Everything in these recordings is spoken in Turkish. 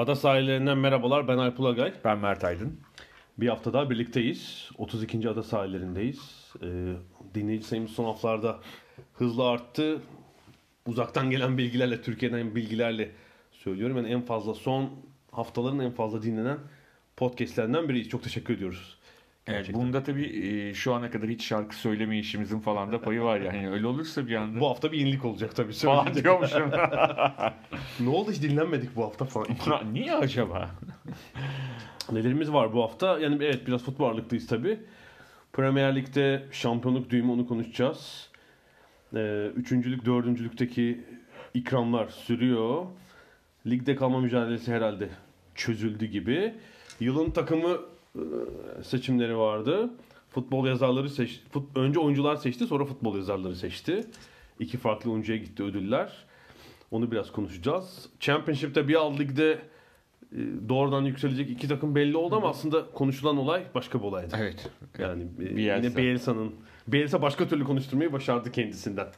Ada sahillerinden merhabalar. Ben Alp Ulagay. Ben Mert Aydın. Bir hafta daha birlikteyiz. 32. ada sahillerindeyiz. Ee, dinleyici sayımız son haftalarda hızla arttı. Uzaktan gelen bilgilerle, Türkiye'den bilgilerle söylüyorum. Yani en fazla son haftaların en fazla dinlenen podcastlerinden biriyiz. Çok teşekkür ediyoruz. Evet, bunda tabii e, şu ana kadar hiç şarkı söyleme işimizin falan da payı var yani. Öyle olursa bir anda Bu hafta bir yenilik olacak tabii. falan diyormuşum. ne oldu hiç dinlenmedik bu hafta falan. Niye acaba? Nelerimiz var bu hafta? Yani evet biraz futbol ağırlıklıyız tabii. Premier Lig'de şampiyonluk düğümü onu konuşacağız. Ee, üçüncülük, dördüncülükteki ikramlar sürüyor. Ligde kalma mücadelesi herhalde çözüldü gibi. Yılın takımı seçimleri vardı. Futbol yazarları seçti. Fut, önce oyuncular seçti sonra futbol yazarları seçti. İki farklı oyuncuya gitti ödüller. Onu biraz konuşacağız. Championship'te bir alt ligde e, doğrudan yükselecek iki takım belli oldu ama aslında konuşulan olay başka bir olaydı. Evet. Yani e, Bielsa. yine Bielsa'nın Bielsa başka türlü konuşturmayı başardı kendisinden.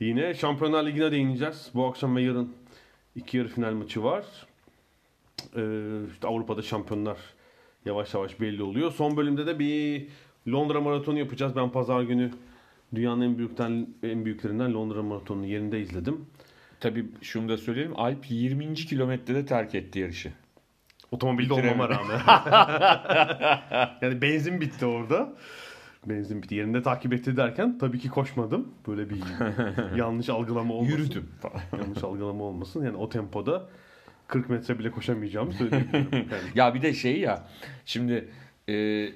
Yine Şampiyonlar Ligi'ne değineceğiz. Bu akşam ve yarın iki yarı final maçı var. Ee, işte Avrupa'da şampiyonlar yavaş yavaş belli oluyor. Son bölümde de bir Londra maratonu yapacağız. Ben pazar günü dünyanın en büyükten en büyüklerinden Londra maratonunu yerinde izledim. Tabii şunu da söyleyelim. Alp 20. kilometrede terk etti yarışı. Otomobilde Bitiremedi. olmama rağmen. yani benzin bitti orada. Benzin bitti. Yerinde takip etti derken tabii ki koşmadım. Böyle bir yanlış algılama olmasın. Yürüdüm yanlış algılama olmasın. Yani o tempoda 40 metre bile koşamayacağımı söyleyebilirim. Yani Ya bir de şey ya şimdi e,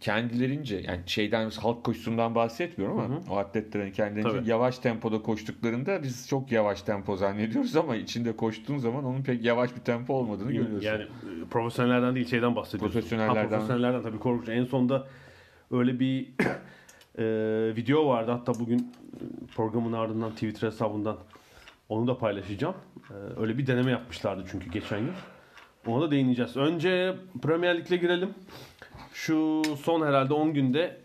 kendilerince yani şeyden halk koşusundan bahsetmiyorum ama Hı hı. o atletlerin kendilerince Tabii. yavaş tempoda koştuklarında biz çok yavaş tempo zannediyoruz ama içinde koştuğun zaman onun pek yavaş bir tempo olmadığını görüyorsun. Yani e, profesyonellerden değil şeyden bahsediyorsun. Profesyonellerden. Ha, profesyonellerden tabii korkunç. En sonda öyle bir e, video vardı. Hatta bugün e, programın ardından Twitter hesabından onu da paylaşacağım. E, öyle bir deneme yapmışlardı çünkü geçen yıl. Ona da değineceğiz. Önce Premier Lig'le girelim. Şu son herhalde 10 günde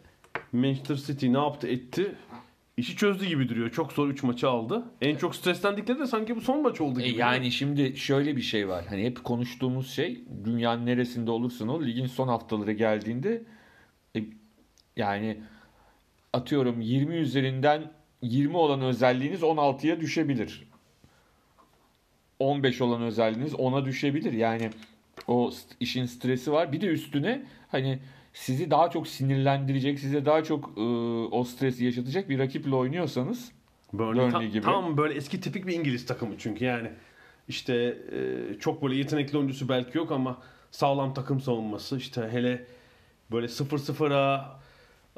Manchester City ne yaptı etti? İşi çözdü gibi duruyor. Çok zor 3 maçı aldı. En çok streslendikleri de sanki bu son maç oldu E gibi. yani şimdi şöyle bir şey var. Hani hep konuştuğumuz şey dünyanın neresinde olursan ol ligin son haftaları geldiğinde e, yani atıyorum 20 üzerinden 20 olan özelliğiniz 16'ya düşebilir. 15 olan özelliğiniz 10'a düşebilir. Yani o işin stresi var. Bir de üstüne hani sizi daha çok sinirlendirecek, size daha çok e, o stresi yaşatacak bir rakiple oynuyorsanız Burnley, Burnley tam, gibi. tam böyle eski tipik bir İngiliz takımı çünkü yani işte e, çok böyle yetenekli oyuncusu belki yok ama sağlam takım savunması işte hele böyle 0-0'a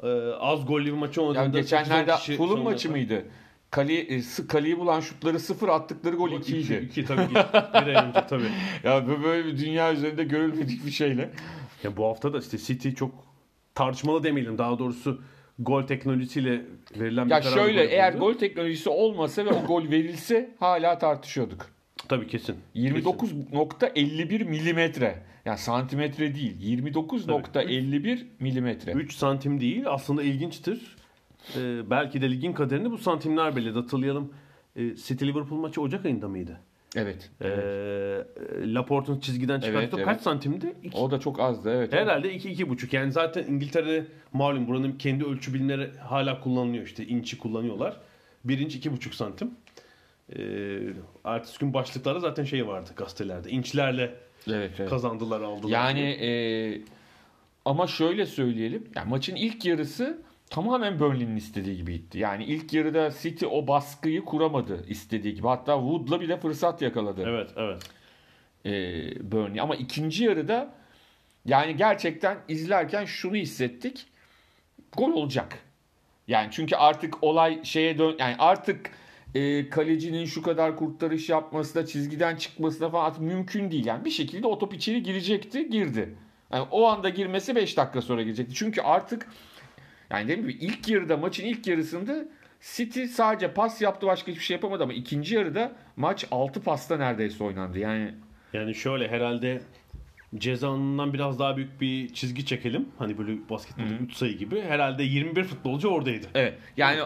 e, az gollü bir maçı Ya oynadığında geçenlerde 8-10 kişi Fulham maçı mıydı? Kale, e, kaleyi bulan şutları sıfır attıkları gol 2 İki, idi. iki tabii ki. Bir ay önce tabii. Ya bu böyle bir dünya üzerinde görülmedik bir şeyle. Ya bu hafta da işte City çok tartışmalı demeyelim daha doğrusu gol teknolojisiyle verilen bir Ya karar şöyle gol eğer oldu. gol teknolojisi olmasa ve o gol verilse hala tartışıyorduk. tabii kesin. 29.51 milimetre. Yani santimetre değil. 29.51 milimetre. 3 santim değil aslında ilginçtir. Ee, belki de ligin kaderini bu santimler belirledi. Hatırlayalım e, City Liverpool maçı Ocak ayında mıydı? Evet. Ee, Laporte'un çizgiden çıkarttı. Evet, evet. Kaç santimdi? İki- O da çok azdı evet. Herhalde 2-2,5. Yani zaten İngiltere'de malum buranın kendi ölçü birimleri hala kullanılıyor. İşte inçi kullanıyorlar. Bir inç 2,5 santim. Ee, ertesi gün başlıklarda zaten şey vardı gazetelerde. İnçlerle Evet, evet. kazandılar aldılar. Yani e, ama şöyle söyleyelim. Yani maçın ilk yarısı tamamen Burnley'nin istediği gibi gitti. Yani ilk yarıda City o baskıyı kuramadı istediği gibi. Hatta Wood'la bile fırsat yakaladı. evet evet. e, Burnley. Ama ikinci yarıda yani gerçekten izlerken şunu hissettik. Gol olacak. Yani çünkü artık olay şeye dön yani artık e, kalecinin şu kadar kurtarış yapması da çizgiden çıkması da falan artık mümkün değil. Yani bir şekilde o top içeri girecekti, girdi. Yani o anda girmesi 5 dakika sonra girecekti. Çünkü artık yani dediğim gibi ilk yarıda maçın ilk yarısında City sadece pas yaptı başka hiçbir şey yapamadı ama ikinci yarıda maç 6 pasta neredeyse oynandı. Yani Yani şöyle herhalde cezanından biraz daha büyük bir çizgi çekelim. Hani böyle basketbolda 3 sayı gibi. Herhalde 21 futbolcu oradaydı. Evet. Yani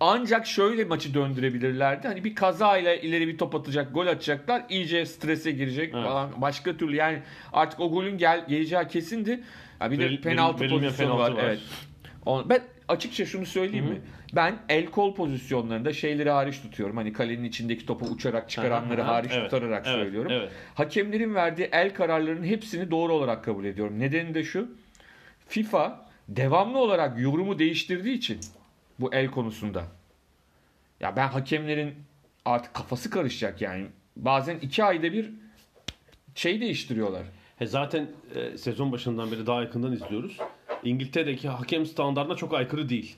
ancak şöyle maçı döndürebilirlerdi. Hani bir kazayla ileri bir top atacak, gol atacaklar. iyice strese girecek Evet. falan. Başka türlü yani artık o golün gel geleceği kesindi. Ya bir de Veril- penaltı verilmeyen pozisyonu penaltı var. var. Evet. On- Ben açıkça şunu söyleyeyim mi? Ben el kol pozisyonlarında şeyleri hariç tutuyorum. Hani kalenin içindeki topu uçarak çıkaranları Aha, hariç evet, tutarak evet, söylüyorum. evet. Hakemlerin verdiği el kararlarının hepsini doğru olarak kabul ediyorum. Nedeni de şu. FIFA devamlı olarak yorumu değiştirdiği için bu el konusunda. Ya ben hakemlerin artık kafası karışacak yani. Bazen iki ayda bir şey değiştiriyorlar. He zaten e, sezon başından beri daha yakından izliyoruz. İngiltere'deki hakem standartına çok aykırı değil.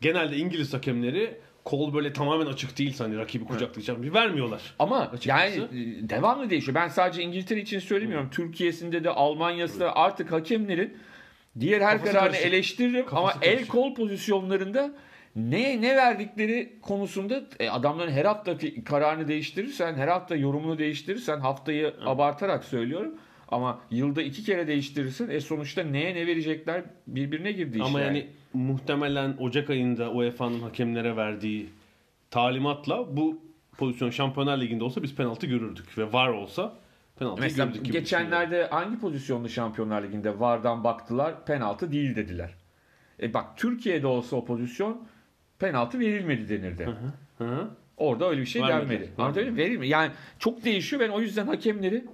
Genelde İngiliz hakemleri kol böyle tamamen açık değilse hani rakibi kucaklayacak bir vermiyorlar. Ama Açıkçası. yani e, devamlı değişiyor. Ben sadece İngiltere için söylemiyorum. Türkiye'sinde de Almanya'sında da artık hakemlerin diğer her Kafası kararını karışık. eleştiririm Kafası ama el karışık. kol pozisyonlarında ne ne verdikleri konusunda e, adamların her hafta kararını değiştirirsen, her hafta yorumunu değiştirirsen haftayı abartarak söylüyorum. Ama yılda iki kere değiştirirsin. E sonuçta neye ne verecekler birbirine girdi işte. Ama yani muhtemelen Ocak ayında UEFA'nın hakemlere verdiği talimatla bu pozisyon Şampiyonlar Ligi'nde olsa biz penaltı görürdük ve var olsa penaltı Mesela görürdük gibi geçenlerde hangi pozisyonda Şampiyonlar Ligi'nde VAR'dan baktılar penaltı değil dediler. E bak Türkiye'de olsa o pozisyon penaltı verilmedi denirdi. düşünüyorum. Hı hı. Orada öyle bir şey Vermedi. gelmedi. Anlatabiliyor muyum? Verilmedi. Yani çok değişiyor. Ben o yüzden hakemleri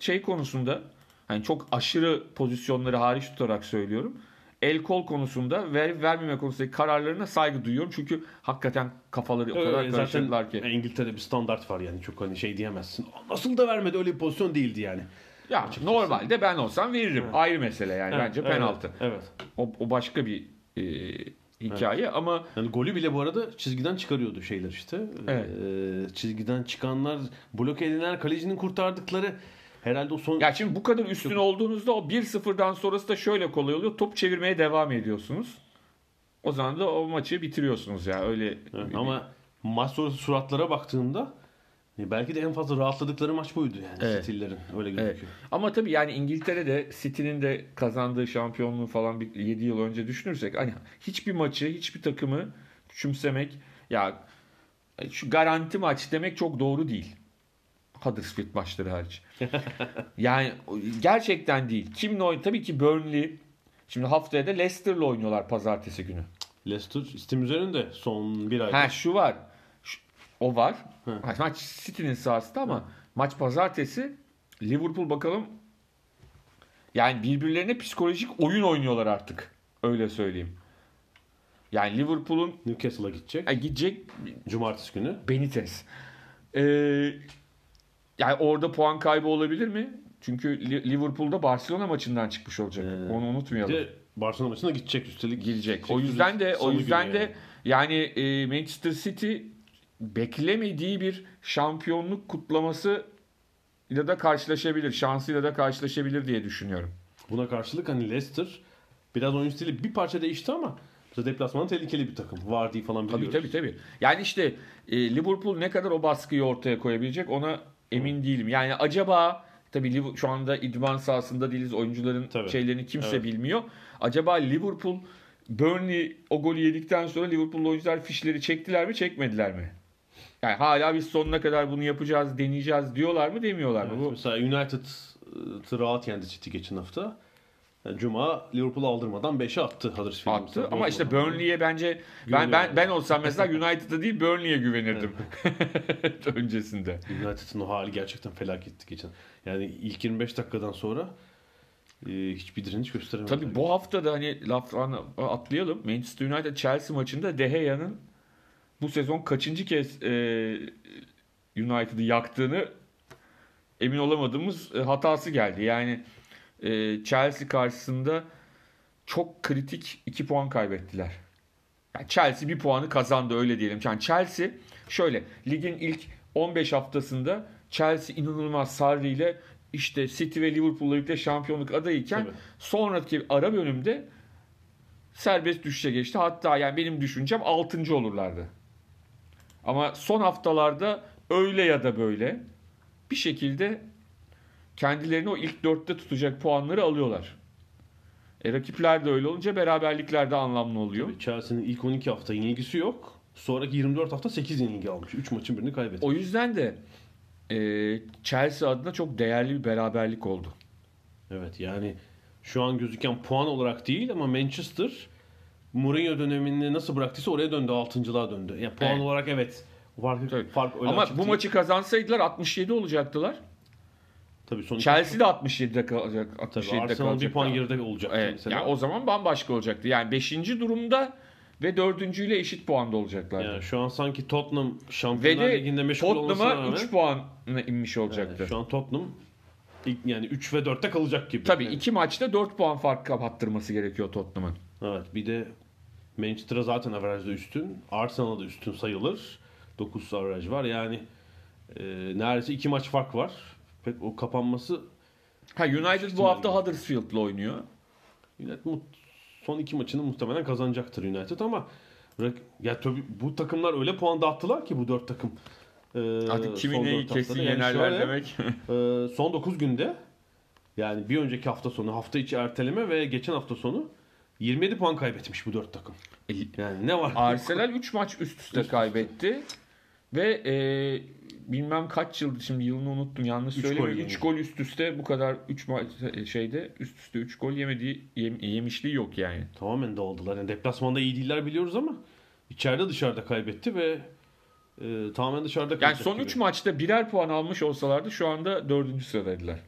şey konusunda hani çok aşırı pozisyonları hariç tutarak söylüyorum. El kol konusunda ver vermeme konusundaki kararlarına saygı duyuyorum. Çünkü hakikaten kafaları o kadar Öyle karıştırdılar ki. İngiltere'de bir standart var yani çok hani şey diyemezsin. Nasıl da vermedi öyle bir pozisyon değildi yani. Ya normalde ben olsam veririm. Ayrı mesele yani Evet, bence evet, penaltı. Evet. O, o başka bir e, hikaye ama Yani golü bile bu arada çizgiden çıkarıyordu şeyler işte. Evet. Ee, çizgiden çıkanlar, bloke edilenler, kalecinin kurtardıkları herhalde o son ya şimdi bu kadar üstün olduğunuzda o 1-0'dan sonrası da şöyle kolay oluyor. Top çevirmeye devam ediyorsunuz. O zaman da o maçı bitiriyorsunuz ya öyle. Evet, ama maç sonrası suratlara baktığımda e, belki de en fazla rahatladıkları maç buydu yani Evet. City'lerin öyle Evet. gözüküyor. Ama tabii yani İngiltere'de City'nin de kazandığı şampiyonluğu falan bir 7 yıl önce düşünürsek hani hiçbir maçı, hiçbir takımı küçümsemek ya şu garanti maç demek çok doğru değil. Huddersfield maçları hariç. yani gerçekten değil. Kimle oynuyor? Tabii ki Burnley. Şimdi haftaya da Leicester'la oynuyorlar pazartesi günü. Leicester istim üzerinde son bir ayda. Ha şu var. Şu- o var. Hı. Ha, Maç City'nin sahasında ama maç pazartesi Liverpool bakalım. Yani birbirlerine psikolojik oyun oynuyorlar artık. Öyle söyleyeyim. Yani Liverpool'un Newcastle'a gidecek. e, gidecek Cumartesi günü. Benitez. Ee, yani orada puan kaybı olabilir mi? Çünkü Li- Liverpool'da Barcelona maçından çıkmış olacak. Ee, Onu Bir unutmayalım. de Barcelona maçına gidecek üstelik. Gelecek. O Gidecek yüzden de o yüzden de yani e, Manchester City beklemediği bir şampiyonluk kutlaması ile de karşılaşabilir. Şansıyla da karşılaşabilir diye düşünüyorum. Buna karşılık hani Leicester biraz oyun stili bir parça değişti ama mesela deplasmanı tehlikeli bir takım. Vardy falan Tabii biliyoruz. tabii tabii. Yani işte e, Liverpool ne kadar o baskıyı ortaya koyabilecek ona emin değilim. Yani acaba tabii şu anda idman sahasında değiliz. Oyuncuların Tabii. şeylerini kimse Evet. bilmiyor. Acaba Liverpool Burnley o golü yedikten sonra Liverpool oyuncular fişleri çektiler mi, çekmediler mi? Yani hala biz sonuna kadar bunu yapacağız, deneyeceğiz diyorlar mı, demiyorlar mı? Evet, Bu Mesela United rahat yendi City geçen hafta. Yani Cuma Liverpool'u aldırmadan 5'e attı Huddersfield. attı ama işte. Burnley'e bence ben ben ben olsam mesela United'a değil Burnley'e güvenirdim öncesinde. United'ın o hali gerçekten felaketti geçen. Yani ilk 25 dakikadan sonra e, hiçbir direniş gösteremedi. Tabii bu hafta da hani laflarını atlayalım. Manchester United Chelsea maçında De Gea'nın bu sezon kaçıncı kez e, United'ı yaktığını emin olamadığımız e, hatası geldi. Yani e, Chelsea karşısında çok kritik 2 puan kaybettiler. Yani Chelsea bir puanı kazandı öyle diyelim. Yani Chelsea şöyle ligin ilk 15 haftasında Chelsea inanılmaz Sarri ile işte City ve Liverpool'la birlikte şampiyonluk adayıken Tabii. sonraki ara bölümde serbest düşüşe geçti. Hatta yani benim düşüncem 6. olurlardı. Ama son haftalarda öyle ya da böyle bir şekilde kendilerini o ilk dörtte tutacak puanları alıyorlar. E, rakipler de öyle olunca beraberlikler de anlamlı oluyor. Chelsea'nin ilk 12 hafta yenilgisi yok. Sonraki 24 hafta 8 yenilgi almış. 3 maçın birini kaybetti. O yüzden de e, Chelsea adına çok değerli bir beraberlik oldu. Evet yani şu an gözüken puan olarak değil ama Manchester Mourinho dönemini nasıl bıraktıysa oraya döndü. Altıncılığa döndü. Yani puan Evet. olarak evet. Fark, Tabii. fark öyle Ama bu değil. maçı kazansaydılar 67 olacaktılar. Tabii son iki- Chelsea de 67'de kalacak. tabii 67'de Arsenal bir puan geride olacak Evet, yani o zaman bambaşka olacaktı. Yani 5. durumda ve 4. ile eşit puanda olacaklardı. Yani şu an sanki Tottenham ve Şampiyonlar de Ligi'nde meşgul olmasına Tottenham'a rağmen 3 puanla inmiş olacaktı. yani şu an Tottenham ilk, yani 3 ve 4'te kalacak gibi. Tabii Yani- iki maçta 4 puan fark kapattırması gerekiyor Tottenham'ın. Evet bir de Manchester'a zaten averajda üstün. Arsenal'a da üstün sayılır. 9 averaj var. Yani e, neredeyse 2 maç fark var. Pek o kapanması Ha United bu hafta. Huddersfield'la oynuyor. United son iki maçını muhtemelen kazanacaktır United ama ya tabii bu takımlar öyle puan dağıttılar ki bu dört takım. E, Artık kimi son neyi kesin. Yani yenerler şöyle, demek. e, son 9 günde yani bir önceki hafta sonu, hafta içi erteleme ve geçen hafta sonu 27 puan kaybetmiş bu dört takım. Yani ne var? Arsenal 3 maç üst üste kaybetti. Ve e, bilmem kaç yıldır şimdi yılını unuttum yanlış Üç söyleyeyim. gol 3 yedi. gol üst üste bu kadar 3 maç şeyde üst üste 3 gol yemediği yem- yemişliği yok yani. Tamamen dağıldılar. Yani deplasmanda iyi değiller biliyoruz ama içeride dışarıda kaybetti ve e, tamamen dışarıda Yani kalacak son gibi. 3 maçta birer puan almış olsalardı şu anda 4. sıradaydılar.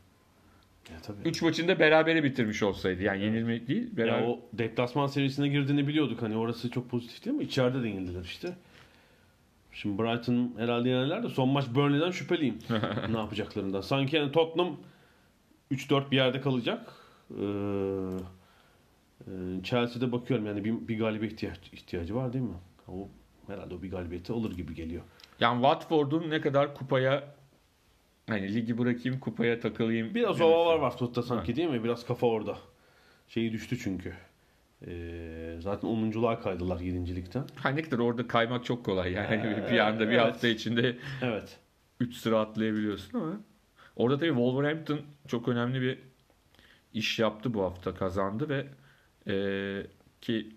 Ya, tabii. 3 maçında berabere bitirmiş olsaydı. Yani yenilmek değil, Ya beraber. o deplasman serisine girdiğini biliyorduk. Hani orası çok pozitif değil mi? İçeride de yenildiler işte. Şimdi Brighton herhalde yenerler de son maç Burnley'den şüpheliyim. ne yapacaklarından. Sanki yani Tottenham 3-4 bir yerde kalacak. Ee, e, Chelsea'de bakıyorum yani bir, bir galibiyet ihtiyaç, ihtiyacı var değil mi? O herhalde o bir galibiyeti alır gibi geliyor. Yani Watford'un ne kadar kupaya hani ligi bırakayım kupaya takılayım. Biraz ova var Watford'da sanki değil mi? Biraz kafa orada. Şeyi düştü çünkü. Ee, zaten 10'unculuğa kaydılar 7. Ha ne kadar orada kaymak çok kolay yani. bir anda bir evet. hafta içinde Evet. 3 sıra atlayabiliyorsun ama orada tabii Wolverhampton çok önemli bir iş yaptı bu hafta kazandı ve eee, ki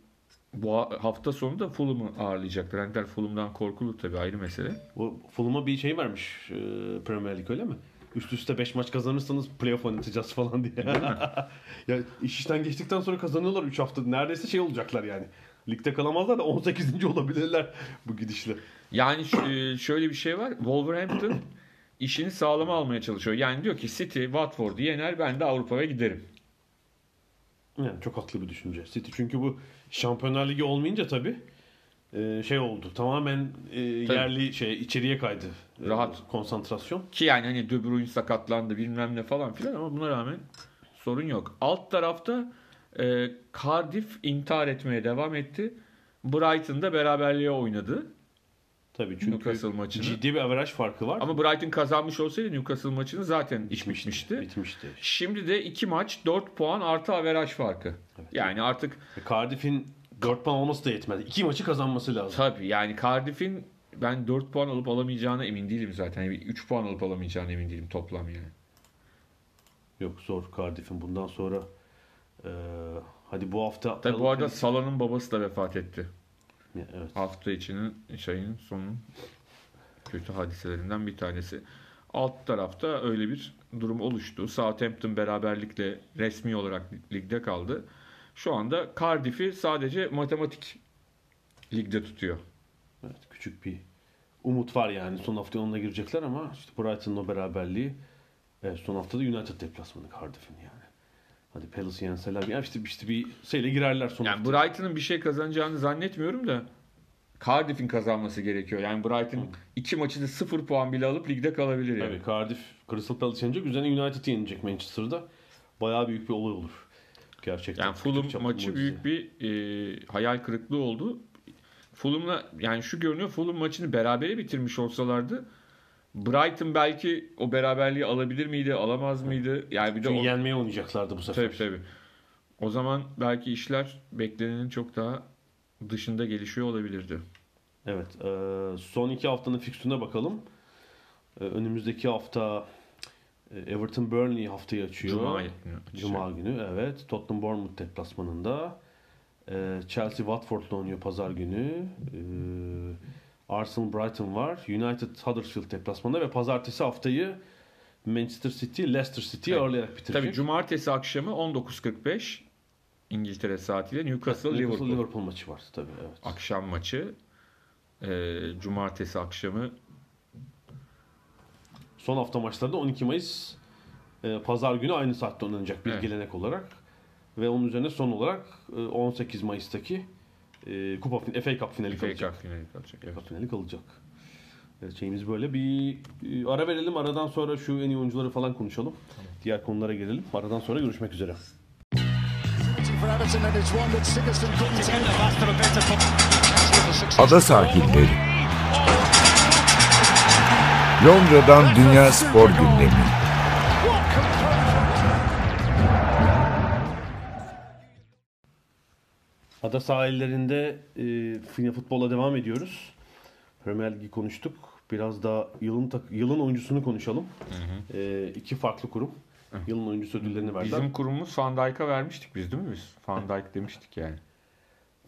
bu ha- hafta sonu da Fulham'ı ağırlayacaklar. Hani Fulham'dan korkulur tabii ayrı mesele. Bu Fulham'a bir şey vermiş e, Premier Lig öyle mi? Üst üste 5 maç kazanırsanız playoff oynatacağız falan diye. ya iş işten geçtikten sonra kazanıyorlar 3 hafta. Neredeyse şey olacaklar yani. Ligde kalamazlar da 18. olabilirler bu gidişle. Yani eee, şöyle bir şey var. Wolverhampton işini sağlama almaya çalışıyor. Yani diyor ki City Watford'u yener ben de Avrupa'ya giderim. Yani çok haklı bir düşünce. City çünkü bu Şampiyonlar Ligi olmayınca tabii e, şey oldu. Tamamen e, yerli şey içeriye kaydı. E, Rahat. konsantrasyon. Ki yani hani De Bruyne sakatlandı bilmem ne falan filan ama buna rağmen sorun yok. Alt tarafta e, Cardiff intihar etmeye devam etti. Brighton'da beraberliğe oynadı. Tabii çünkü Newcastle maçını. ciddi bir averaj farkı var. Ama Brighton kazanmış olsaydı Newcastle maçını zaten iş bitmişti. bitmişti. Bitmişti. Şimdi de 2 maç 4 puan artı averaj farkı. Evet. Yani artık Ve Cardiff'in 4 puan olması da yetmedi. 2 maçı kazanması lazım. tabii yani Cardiff'in ben 4 puan alıp alamayacağına emin değilim zaten. Yani 3 puan alıp alamayacağına emin değilim toplam yani. Yok zor Cardiff'in bundan sonra e, hadi bu hafta Tabii bu arada Salah'ın babası da vefat etti. evet. hafta içinin şeyin sonun kötü hadiselerinden bir tanesi. Alt tarafta öyle bir durum oluştu. Southampton beraberlikle resmi olarak ligde kaldı. Şu anda Cardiff'i sadece matematik ligde tutuyor. evet küçük bir umut var yani. Son hafta onunla girecekler ama işte Brighton'ın o beraberliği evet, son haftada United deplasmanı Cardiff'in yani. Hadi Palace yenseler ya işte, işte bir şeyle girerler son Yani. Brighton'ın bir şey kazanacağını zannetmiyorum da Cardiff'in kazanması gerekiyor. Yani Brighton iki maçı da 0 puan bile alıp ligde kalabilir yani. Tabii Cardiff Crystal Palace yenecek. Üzerine United yenecek Manchester'da. Bayağı büyük bir olay olur. Gerçekten. Yani Fulham maçı mucize. büyük bir e, hayal kırıklığı oldu. Fulham'la yani şu görünüyor Fulham maçını berabere bitirmiş olsalardı Brighton belki o beraberliği alabilir miydi, alamaz mıydı? Yani bir de Çünkü o, yenmeye oynayacaklardı bu sefer. tabii tabii. O zaman belki işler beklenenin çok daha dışında gelişiyor olabilirdi. Evet. e, son iki haftanın fikstürüne bakalım. E, önümüzdeki hafta Everton Burnley haftayı açıyor. Cuma günü. Cuma günü evet. Tottenham Bournemouth deplasmanında. E, Chelsea Watford'la oynuyor pazar günü. E, Arsenal Brighton var. United Huddersfield deplasmanında ve pazartesi haftayı Manchester City Leicester City'yi Evet. ağırlayarak bitirecek. Tabii cumartesi akşamı 19.45 İngiltere saatiyle Newcastle, Newcastle Liverpool. Liverpool maçı var tabii evet. akşam maçı. Ee, cumartesi akşamı Son hafta maçları da 12 Mayıs e, pazar günü aynı saatte oynanacak bir Evet. gelenek olarak. Ve onun üzerine son olarak e, 18 Mayıs'taki e, Kupa fin- FA Cup finali FA kalacak. Cup finali kalacak. Evet. FA finali kalacak. Evet, şeyimiz böyle bir e, ara verelim. Aradan sonra şu en iyi oyuncuları falan konuşalım. Diğer konulara gelelim. Aradan sonra görüşmek üzere. for Everton Londra'dan Dünya Spor Gündemi. Ada sahillerinde e, futbola devam ediyoruz. Premier Ligi konuştuk. Biraz daha yılın tak- yılın oyuncusunu konuşalım. E, iki farklı kurum. Yılın oyuncusu ödüllerini verdiler. Bizim kurumumuz Van Dijk'a vermiştik biz değil mi biz? Van Dijk demiştik yani.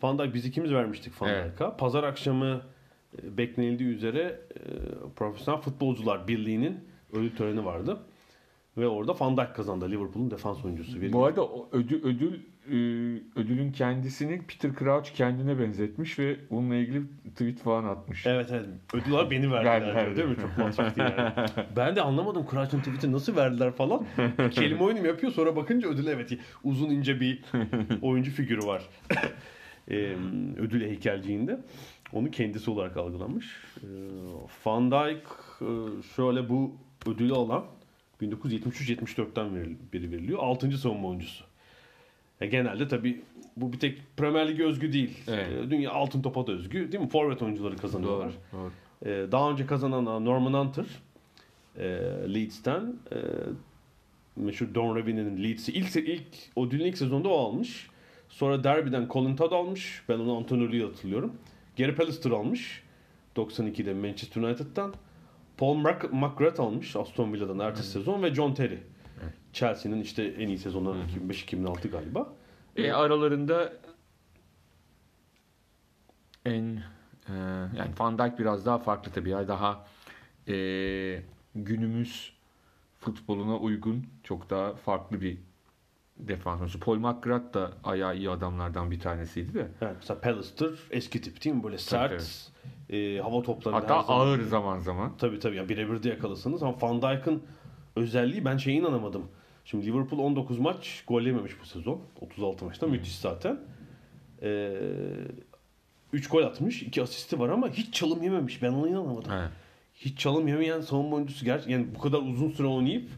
Van Dijk biz ikimiz vermiştik Van Evet. Dijk'a. Pazar akşamı beklenildiği üzere e, Profesyonel Futbolcular Birliği'nin ödül töreni vardı. Ve orada Van Dijk kazandı. Liverpool'un defans oyuncusu. Bir Bu arada ödül, ödül e, ödülün kendisini Peter Crouch kendine benzetmiş ve bununla ilgili tweet falan atmış. Evet evet. Ödüller beni verdiler diyor, verdim. değil mi? Çok mantıklı yani. ben de anlamadım Crouch'ın tweet'i nasıl verdiler falan. Kelime oyunu yapıyor sonra bakınca ödül evet uzun ince bir oyuncu figürü var. Ee, ödül heykelciğinde. Onu kendisi olarak algılamış. Ee, Van Dijk e, şöyle bu ödülü alan 1973-74'ten veril- beri veriliyor. 6. savunma oyuncusu. Ya genelde tabii bu bir tek Premier Lig'e özgü değil. Evet. Ee, Dünya altın topa da özgü değil mi? Forvet oyuncuları kazanıyorlar. Doğru. doğru. Ee, daha önce kazanan Norman Hunter e, Leeds'ten e, meşhur Don Revie'nin Leeds'i ilk, ilk ödülün ilk sezonda o almış. Sonra Derby'den Colin Todd almış. Ben onu antrenörlüğü hatırlıyorum. Gary Pallister almış. 92'de Manchester United'dan. Paul McGrath almış Aston Villa'dan ertesi sezon ve John Terry. Chelsea'nin işte en iyi sezonları 2005-2006 galiba. E, aralarında en e, yani Van Dijk biraz daha farklı tabii. Yani daha e, günümüz futboluna uygun çok daha farklı bir defans. oyuncusu. Paul McGrath da ayağı iyi adamlardan bir tanesiydi de. Evet, mesela Pallister eski tip değil mi? Böyle sert, e, hava toplarında Hatta her zaman- ağır zaman zaman. Tabii tabii yani birebir de yakalasınız ama Van Dijk'ın özelliği ben şeye inanamadım. Şimdi Liverpool 19 maç gol yememiş bu sezon. 36 maçta müthiş zaten. Ee, 3 gol atmış, 2 asisti var ama hiç çalım yememiş. Ben ona inanamadım. Evet. Hiç çalım yemeyen savunma oyuncusu yani bu kadar uzun süre oynayıp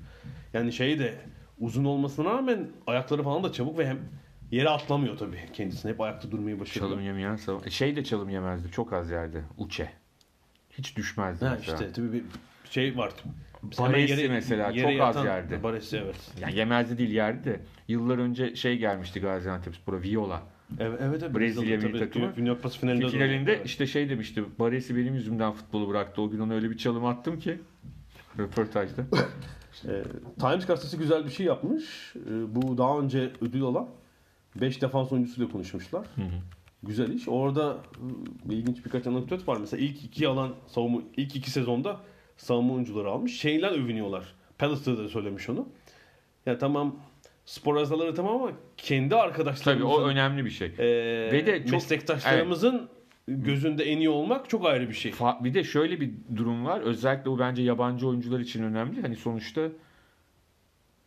yani şey de uzun olmasına rağmen ayakları falan da çabuk ve hem yere atlamıyor tabii kendisine. Hep ayakta durmayı başarıyor. Çalım yemeyen savun- E, Şey de çalım yemezdi. Çok az yerde. Uçe. Hiç düşmezdi Ha mesela. işte tabii bir şey var. Baresi mesela çok az yerde. Baresi evet. Yani yemezdi değil yerdi. Yıllar önce şey gelmişti Gaziantepspor'a Viola. Evet evet. evet. Brezilya milli takımı. Dünya Kupası finalinde. de Finalinde oynadı. işte şey demişti. Baresi benim yüzümden futbolu bıraktı. O gün ona öyle bir çalım attım ki. Röportajda. Ee, Times gazetesi güzel bir şey yapmış. Ee, bu daha önce ödül alan 5 defans oyuncusuyla konuşmuşlar. Güzel iş. Orada e, ilginç birkaç anekdot var. Mesela ilk iki alan savunma ilk iki sezonda savunma oyuncuları almış. Şeyler övünüyorlar. Pallister de söylemiş onu. Ya tamam spor azaları tamam ama kendi Tabii arkadaşlarımızın o önemli bir şey. e, Ve de çok- meslektaşlarımızın gözünde en iyi olmak çok ayrı bir şey. Fa- Bir de şöyle bir durum var. Özellikle bu bence yabancı oyuncular için önemli. Hani sonuçta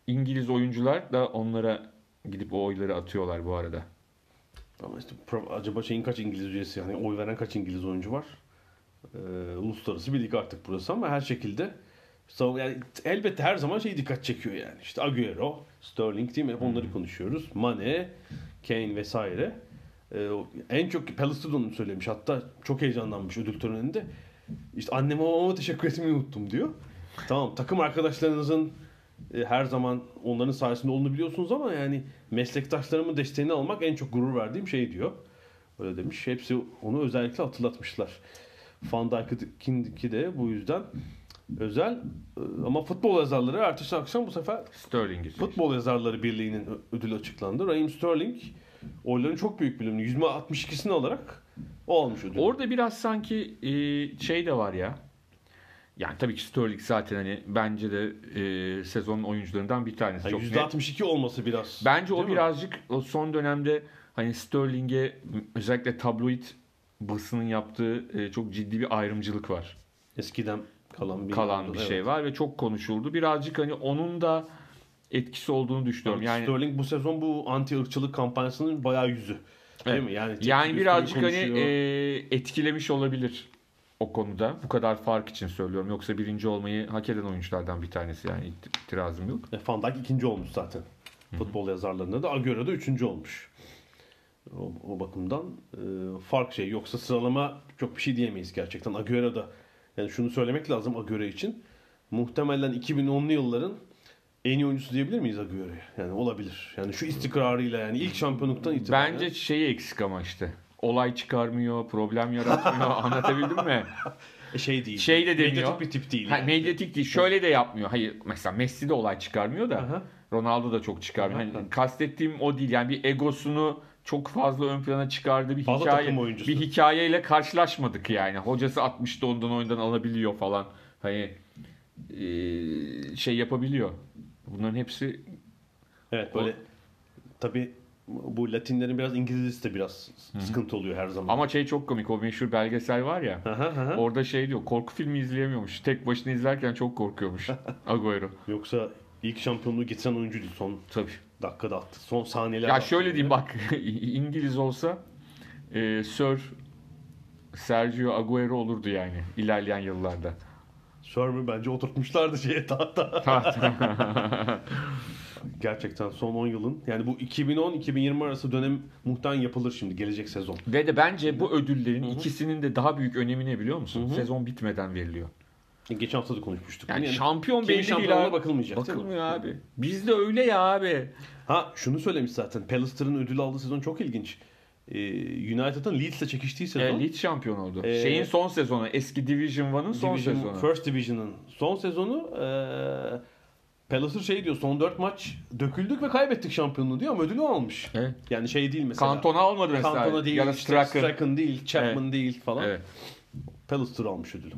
İngiliz oyuncular da onlara gidip o oyları atıyorlar bu arada. Ama işte acaba şeyin kaç İngiliz üyesi yani oy veren kaç İngiliz oyuncu var? Ee, uluslararası bir lig artık burası ama her şekilde yani elbette her zaman şey dikkat çekiyor yani. İşte Agüero, Sterling değil mi? Hep onları konuşuyoruz. Mane, Kane vesaire. Ee, en çok Pallister onu söylemiş. Hatta çok heyecanlanmış ödül töreninde. İşte anneme babama teşekkür etmeyi unuttum diyor. Tamam takım arkadaşlarınızın e, her zaman onların sayesinde olduğunu biliyorsunuz ama yani meslektaşlarımın desteğini almak en çok gurur verdiğim şey diyor. Öyle demiş. Hepsi onu özellikle hatırlatmışlar. Van Dijk'inki de bu yüzden özel. E, Ama futbol yazarları ertesi akşam bu sefer Sterling'i. Futbol Yazarları Birliği'nin ödülü açıklandı. Raheem Sterling oyların çok büyük bölümünü %62'sini alarak o almış ödülü. Orada biraz sanki e, şey de var ya. Yani tabii ki Sterling zaten hani bence de e, sezonun oyuncularından bir tanesi. Yani çok net. %62 olması biraz. Bence o mi? birazcık o son dönemde hani Sterling'e özellikle tabloid basının yaptığı e, çok ciddi bir ayrımcılık var. eskiden kalan bir Kalan bir Evet. şey var ve çok konuşuldu. Birazcık hani onun da etkisi olduğunu düşünüyorum. Yani Yani Sterling bu sezon bu anti ırkçılık kampanyasının bayağı yüzü. Değil Evet. mi? Yani, yani birazcık hani konuşuyor. e, etkilemiş olabilir o konuda. Bu kadar fark için söylüyorum. Yoksa birinci olmayı hak eden oyunculardan bir tanesi yani it- itirazım yok. E, Van Dijk ikinci olmuş zaten. Futbol yazarlarında da Agüero da üçüncü olmuş. O, o bakımdan e, fark şey. Yoksa sıralama çok bir şey diyemeyiz gerçekten. Agüero da yani şunu söylemek lazım Agüero için. Muhtemelen 2010'lu yılların en iyi oyuncusu diyebilir miyiz Agüero'ya? Yani olabilir. Yani şu istikrarıyla yani ilk şampiyonluktan itibaren. Bence şeyi eksik ama işte. Olay çıkarmıyor, problem yaratmıyor. Anlatabildim mi? E, şey değil. Şey de demiyor. Medyatik bir tip değil. Ha, yani. medyatik değil. Şöyle de yapmıyor. Hayır mesela Messi de olay çıkarmıyor da. Aha. Ronaldo da çok çıkarmıyor. Hani kastettiğim o değil. Yani bir egosunu çok fazla ön plana çıkardığı bir Fazla hikaye bir hikayeyle karşılaşmadık yani. Hocası 60'ta ondan oyundan alabiliyor falan. Hani eee, şey yapabiliyor. Bunların hepsi Evet böyle tabi bu Latinlerin biraz İngilizcesi de biraz sıkıntı oluyor her zaman. ama şey çok komik. O meşhur belgesel var ya. Aha, aha. Orada şey diyor. Korku filmi izleyemiyormuş. Tek başına izlerken çok korkuyormuş. Agüero. Yoksa ilk şampiyonluğu getiren oyuncuydu son Tabii. dakikada attı. Son saniyeler Ya şöyle diyeyim bak İngiliz olsa e, Sir Sergio Agüero olurdu yani ilerleyen yıllarda. Sörmü bence oturtmuşlardı şeye tahta. Gerçekten son 10 yılın yani bu 2010-2020 arası dönem muhtemelen yapılır şimdi gelecek sezon. Ve de bence bu ödüllerin ikisinin de daha büyük önemi ne biliyor musun? Sezon bitmeden veriliyor. Geçen hafta da konuşmuştuk. Yani bunu. şampiyon belli değil abi. bakılmayacak? Bakılmıyor abi. Bizde öyle ya abi. Ha şunu söylemiş zaten. Pallister'ın ödül aldığı sezon çok ilginç. Ee, United'ın Leeds'le çekiştiği sezon. E, Leeds şampiyon oldu. Ee, Şeyin son sezonu. Eski Division 1'ın son Division, sezonu. First Division'ın son sezonu eee Pallister şey diyor son 4 maç döküldük ve kaybettik şampiyonluğu diyor ama ödülü almış. Evet. Yani şey değil mesela. Kantona almadı mesela. Cantona değil, ya da işte Strachan. Değil, Chapman değil falan. Evet. Almış ödülü.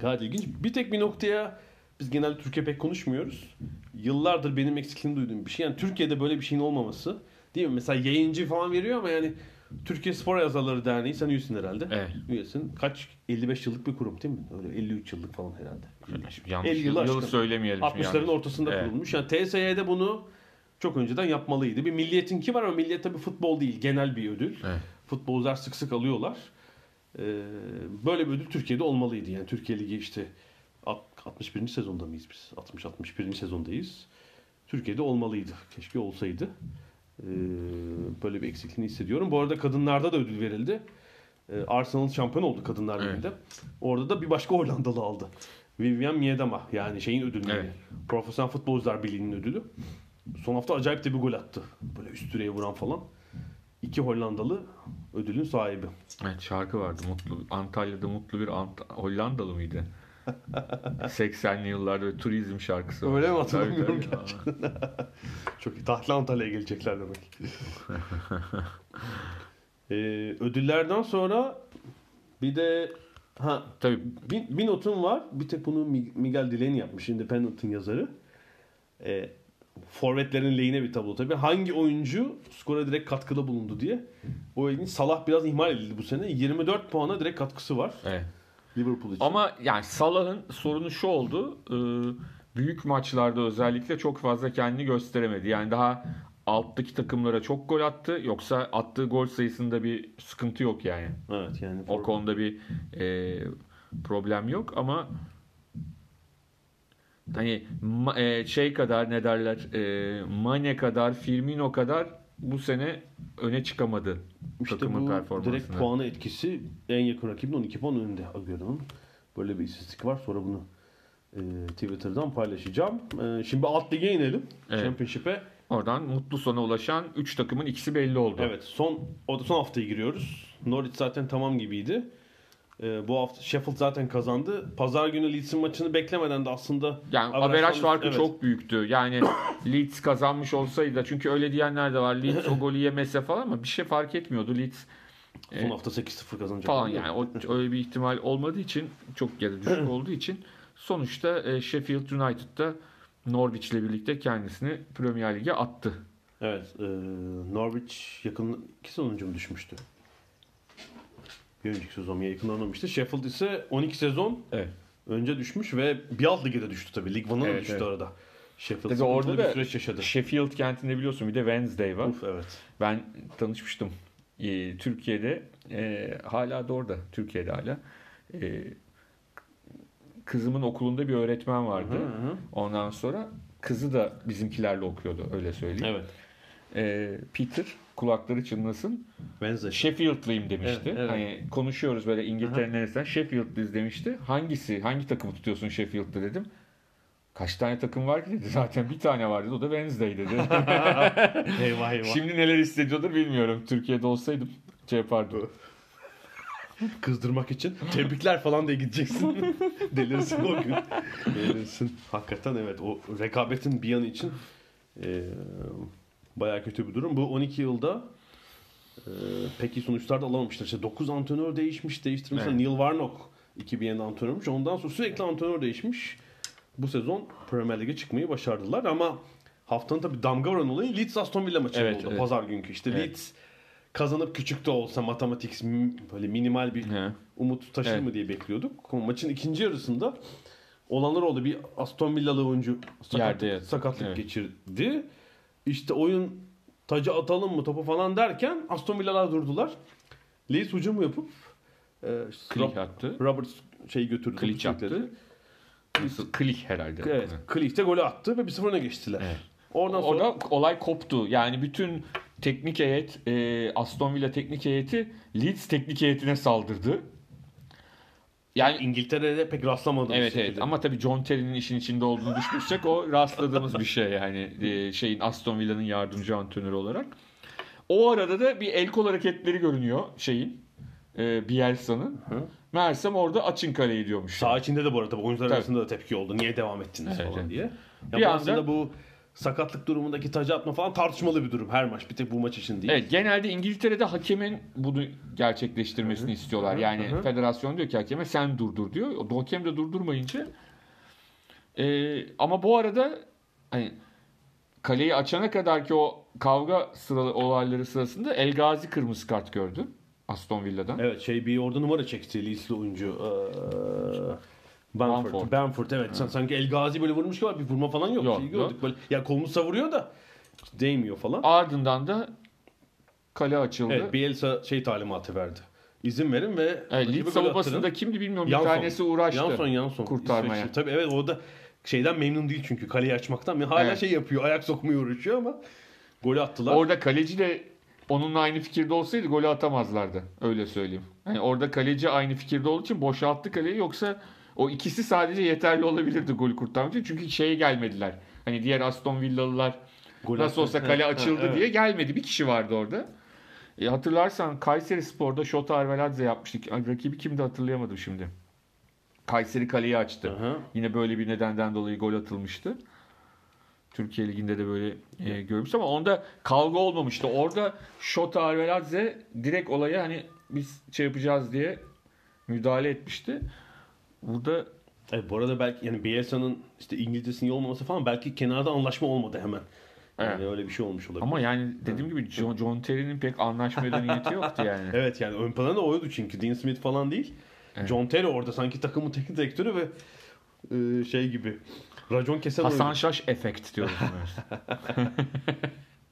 Gayet ilginç. Bir tek bir noktaya biz genelde Türkiye pek konuşmuyoruz. Yıllardır benim eksikliğini duyduğum bir şey. Yani Türkiye'de böyle bir şeyin olmaması. Değil mi? Mesela yayıncı falan veriyor ama yani Türkiye Spor Yazarları Derneği sen üyesin herhalde. Evet. Üyesin. Kaç? 55 yıllık bir kurum değil mi? Öyle 53 yıllık falan herhalde. Yanlış 50 yılı yılı aşkın. söylemeyelim. şimdi 60'ların yanlış. ortasında Evet. kurulmuş. Yani TSY'de bunu çok önceden yapmalıydı. Bir milliyetinki var ama milliyet tabii futbol değil. Genel bir ödül. Evet. Futbolcular sık sık alıyorlar. Ee, böyle bir ödül Türkiye'de olmalıydı. Yani Türkiye Ligi işte alt- 61. sezonda mıyız biz? 60-61. sezondayız. Türkiye'de olmalıydı. Keşke olsaydı. Ee, böyle bir eksikliğini hissediyorum. Bu arada kadınlarda da ödül verildi. Ee, Arsenal şampiyon oldu Kadınlar Evet. Ligi'nde. Orada da bir başka Hollandalı aldı. Vivian Miedema yani şeyin ödülünü. Evet. Profesyonel Futbolcular Birliği'nin ödülü. Son hafta acayip de bir gol attı. Böyle üst direğe vuran falan. İki Hollandalı ödülün sahibi. Evet şarkı vardı mutlu Antalya'da mutlu bir Ant- Hollandalı mıydı? 80'li yıllarda turizm şarkısı. Öyle mi? Hatırlamıyorum Tabii, tabii. Çok iyi. Tahtlı Antalya'ya gelecekler demek. ee, ödüllerden sonra bir de ha Tabii bir, bir notum var. Bir tek bunu Mi- Miguel Delaney yapmış. Independent'ın yazarı. Ee, forvetlerin lehine bir tablo tabii. Hangi oyuncu skora direkt katkıda bulundu diye. O ilginç. Salah biraz ihmal edildi bu sene. 24 puana direkt katkısı var. evet. Liverpool için. Ama yani Salah'ın sorunu şu oldu. e, büyük maçlarda özellikle çok fazla kendini gösteremedi. Yani daha alttaki takımlara çok gol attı. Yoksa attığı gol sayısında bir sıkıntı yok yani. Evet yani O konuda bir e, problem yok ama hani e, şey kadar ne derler e, Mane kadar Firmino kadar bu sene öne çıkamadı İşte takımın bu performansına. direkt puanı etkisi en yakın rakibin 12 puan önünde Agüero'nun. Böyle bir istatistik var. Sonra bunu e, Twitter'dan paylaşacağım. E, şimdi alt lige inelim. Evet. Championship'e. Oradan mutlu sona ulaşan 3 takımın ikisi belli oldu. Evet son o da son haftaya giriyoruz. Norwich zaten tamam gibiydi. E, bu hafta Sheffield zaten kazandı. Pazar günü Leeds'in maçını beklemeden de aslında Yani averaj farkı evet. çok büyüktü. Yani Leeds kazanmış olsaydı da çünkü öyle diyenler de var. Leeds o golü yemese falan ama bir şey fark etmiyordu. Leeds son hafta 8-0 kazanacak. falan yani o öyle bir ihtimal olmadığı için çok da düşük olduğu için sonuçta e, Sheffield United'da Norwich ile birlikte kendisini Premier Lig'e attı. Evet. E, Norwich yakın iki sezon önce mi düşmüştü? Bir önceki sezon ya yakın oynamıştı. Sheffield ise 12 sezon Evet. önce düşmüş ve bir alt lige de düştü tabii. Lig One'a da Evet, düştü evet. arada. Sheffield Tabii orada bir da süreç yaşadı. Sheffield kentinde biliyorsun bir de Wednesday var. Uf evet. Ben tanışmıştım e, Türkiye'de e, hala da orada Türkiye'de hala e, kızımın okulunda bir öğretmen vardı. Hı hı. Ondan sonra kızı da bizimkilerle okuyordu öyle söyleyeyim. Evet. E, Peter kulakları çınlasın. Wednesday. Sheffield'lıyım demişti. Evet, evet. Hani konuşuyoruz böyle İngiltere'nin neresinden Sheffield'lıyız demişti. Hangisi hangi takımı tutuyorsun Sheffield'da dedim. Kaç tane takım var ki dedi. Zaten bir tane vardı. O da Wednesday dedi. eyvah eyvah. Şimdi neler hissediyordur bilmiyorum. Türkiye'de olsaydım şey yapardım. Kızdırmak için tebrikler falan diye gideceksin. Delirsin o gün. Delirsin. Hakikaten evet o rekabetin bir yanı için e, bayağı kötü bir durum. Bu 12 yılda e, pek iyi sonuçlar da alamamışlar. İşte 9 antrenör değişmiş, değiştirmiş. Evet. Neil Warnock 2007'de antrenörmüş. Ondan sonra sürekli antrenör değişmiş. Bu sezon Premier Lig'e çıkmayı başardılar ama haftanın tabii damga vuran olayı Leeds Aston Villa maçı Evet, oldu. evet. Pazar günkü. İşte Evet. Leeds kazanıp küçük de olsa matematik böyle minimal bir He. umut taşır Evet. mı diye bekliyorduk. Maçın ikinci yarısında olanlar oldu. Bir Aston Villalı oyuncu sakatlık, sakatlık Evet. geçirdi. İşte oyun tacı atalım mı topu falan derken Aston Villalar durdular. Leeds hücum yapıp e, Klik attı. Roberts şeyi götürdü. Klik yaptı. Nasıl? Klik herhalde. Evet. Klich de golü attı ve 1-0 öne geçtiler. Evet. Oradan sonra Orada olay koptu. Yani bütün teknik heyet, e, Aston Villa teknik heyeti Leeds teknik heyetine saldırdı. Yani İngiltere'de pek rastlamadım. evet evet ama tabii John Terry'nin işin içinde olduğunu düşünürsek o rastladığımız bir şey yani e, şeyin Aston Villa'nın yardımcı antrenörü olarak. O arada da bir el kol hareketleri görünüyor şeyin e, Bielsa'nın. Meğersem orada açın kaleyi diyormuş. Sağ içinde de bu arada oyuncular Tabii. arasında da tepki oldu. Niye devam ettiniz Evet, falan diye. Ya Bir anda- bu sakatlık durumundaki tacı atma falan tartışmalı bir durum her maç. Bir tek bu maç için değil. Evet genelde İngiltere'de hakemin bunu gerçekleştirmesini istiyorlar. Yani hı hı. federasyon diyor ki hakeme sen durdur diyor. O hakem de durdurmayınca e, ama bu arada hani kaleyi açana kadar ki o kavga sıralı olayları sırasında El Gazi kırmızı kart gördü Aston Villa'dan. Evet şey bir orada numara çekti Leeds'li oyuncu. Ee, Bamford. Bamford. Bamford evet. Sen sanki El Gazi böyle vurmuş gibi var. Bir vurma falan yok. Yok, şey yok. gördük böyle. Ya kolunu savuruyor da değmiyor falan. Ardından da kale açıldı. Evet Bielsa şey talimatı verdi. İzin verin ve Evet, Leeds savunmasında kimdi bilmiyorum. Yanson. Bir tanesi uğraştı. Yanson Yanson. kurtarmaya. İsveçli. Tabii evet o da şeyden memnun değil çünkü kaleyi açmaktan. Hala Evet. şey yapıyor. Ayak sokmaya uğraşıyor ama golü attılar. Orada kaleci de onunla aynı fikirde olsaydı golü atamazlardı. Öyle söyleyeyim. Yani orada kaleci aynı fikirde olduğu için boşalttı kaleyi yoksa o ikisi sadece yeterli olabilirdi golü kurtarmak için. Çünkü şeye gelmediler. Hani diğer Aston Villalılar Gol nasıl olsa kale açıldı evet. diye gelmedi. Bir kişi vardı orada. E, hatırlarsan Kayseri Spor'da Şota Arveladze yapmıştık. Rakibi kimdi hatırlayamadım şimdi. Kayseri kaleyi açtı. Aha. Yine böyle bir nedenden dolayı gol atılmıştı. Türkiye Ligi'nde de böyle e, görmüş ama onda kavga olmamıştı. Orada Şota Arveladze direkt olaya hani biz şey yapacağız diye müdahale etmişti. Burada Evet, bu arada belki yani Bielsa'nın işte İngilizcesinin iyi olmaması falan belki kenarda anlaşma olmadı hemen. Yani Evet. öyle bir şey olmuş olabilir. ama yani dediğim gibi John, John Terry'nin pek anlaşmaya niyeti yoktu yani. Evet yani ön planda oydu çünkü Dean Smith falan değil. Evet. John Terry orada sanki takımın teknik direktörü ve e, şey gibi racon kesen Hasan oyuncu. Şaş efekt diyoruz. biz.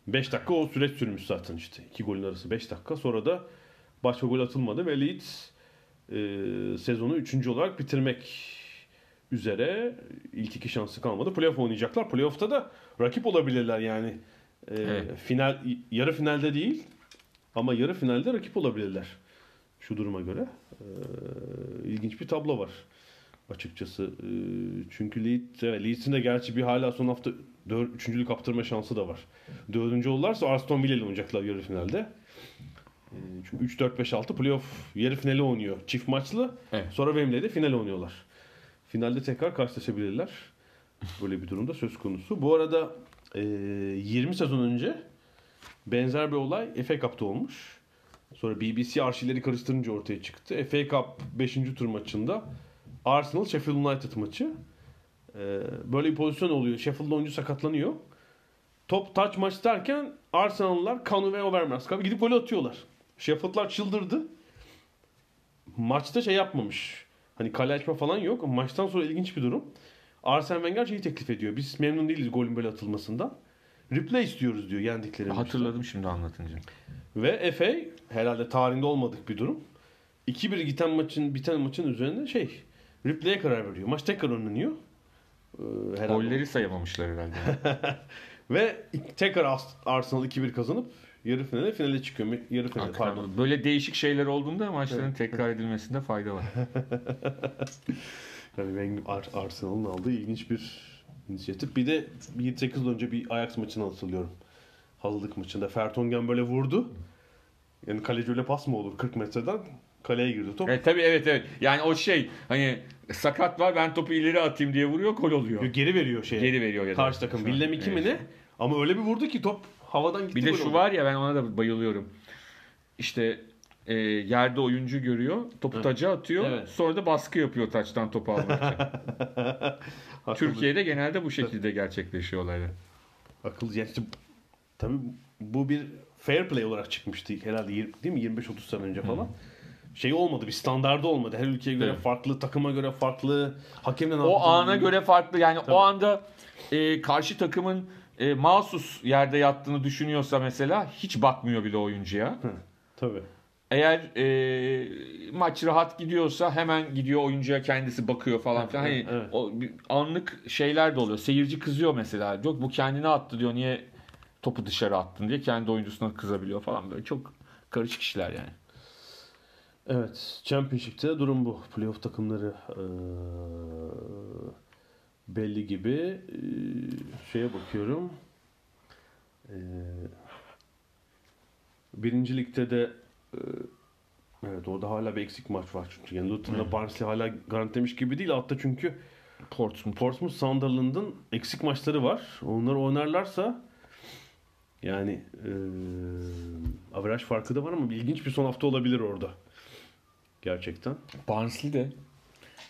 5 dakika o süreç sürmüş zaten işte. İki golün arası 5 dakika. Sonra da başka gol atılmadı ve Leeds e, sezonu 3. olarak bitirmek üzere ilk iki şansı kalmadı. Playoff oynayacaklar. Playoff'ta da rakip olabilirler yani. E, Evet. Final yarı finalde değil ama yarı finalde rakip olabilirler. Şu duruma göre. E, ilginç bir tablo var açıkçası. E, çünkü Leeds, evet, Leeds'in de gerçi bir hala son hafta 4, üçüncülük kaptırma şansı da var. Dördüncü olurlarsa Aston Villa ile oynayacaklar yarı finalde. E, çünkü 3-4-5-6 playoff yarı finali oynuyor. Çift maçlı. Evet. Sonra Wembley'de final oynuyorlar. Finalde tekrar karşılaşabilirler. Böyle bir durumda söz konusu. Bu arada e, 20 sezon önce benzer bir olay FA Cup'ta olmuş. Sonra BBC arşivleri karıştırınca ortaya çıktı. FA Cup 5. tur maçında Arsenal Sheffield United maçı. E, böyle bir pozisyon oluyor. Sheffield'da oyuncu sakatlanıyor. Top touch maç derken Arsenal'lar Kanu ve Overmars gidip gol atıyorlar. Sheffield'lar çıldırdı. Maçta şey yapmamış. Hani kale açma falan yok. Maçtan sonra ilginç bir durum. Arsene Wenger şeyi teklif ediyor. Biz memnun değiliz golün böyle atılmasından. Replay istiyoruz diyor yendikleri maçta. Hatırladım şimdi anlatınca. Ve FA herhalde tarihinde olmadık bir durum. 2-1 giden maçın biten maçın üzerine şey replay'e karar veriyor. Maç tekrar oynanıyor. Ee, herhalde. Golleri sayamamışlar herhalde. Ve tekrar Ars- Arsenal 2-1 kazanıp yarı finale finale çıkıyor. Yarı finale Hakikaten pardon. Böyle değişik şeyler olduğunda maçların tekrar edilmesinde fayda var. Yani Ar- Arsenal'ın aldığı ilginç bir inisiyatif. Bir de 7-8 yıl önce bir Ajax maçını hatırlıyorum. Hazırlık maçında. Fertongen böyle vurdu. Yani kaleci öyle pas mı olur 40 metreden? Kaleye girdi top. Evet tabii evet evet. Yani o şey hani sakat var ben topu ileri atayım diye vuruyor gol oluyor. Geri veriyor şeye. Geri veriyor ya da. Karşı takım. Willem 2 mi Evet. ne? Ama öyle bir vurdu ki top havadan gitti. Bir de şu oldu. var ya ben ona da bayılıyorum. İşte e, yerde oyuncu görüyor, topu taca atıyor, Evet. sonra da baskı yapıyor taçtan topu almak için. Türkiye'de genelde bu şekilde gerçekleşiyor olaylar. Akıllı. Yani işte, tabii bu bir fair play olarak çıkmıştı herhalde yir- değil mi 25-30 sene önce falan. Şey olmadı bir standardı olmadı. Her ülkeye göre Evet. farklı, takıma göre farklı, hakemle O ana göre farklı yani Tabii. o anda e, karşı takımın e, mahsus yerde yattığını düşünüyorsa mesela hiç bakmıyor bile oyuncuya. Tabii. Eğer e, maç rahat gidiyorsa hemen gidiyor oyuncuya kendisi bakıyor falan filan. Hani evet. o anlık şeyler de oluyor. Seyirci kızıyor mesela. Yok bu kendine attı diyor. Niye topu dışarı attın diye kendi oyuncusuna kızabiliyor falan böyle. Çok karışık işler yani. Evet. Championship'te durum bu. Playoff takımları eee, belli gibi. Eee, şeye bakıyorum. Eee birinci ligde de eee, evet orada hala bir eksik maç var çünkü. Yani Luton'la Barnsley hala garantilemiş gibi değil. Hatta çünkü Portsmouth. Portsmouth Sunderland'ın eksik maçları var. Onları oynarlarsa yani eee averaj farkı da var ama ilginç bir son hafta olabilir orada. Gerçekten. Barnsley de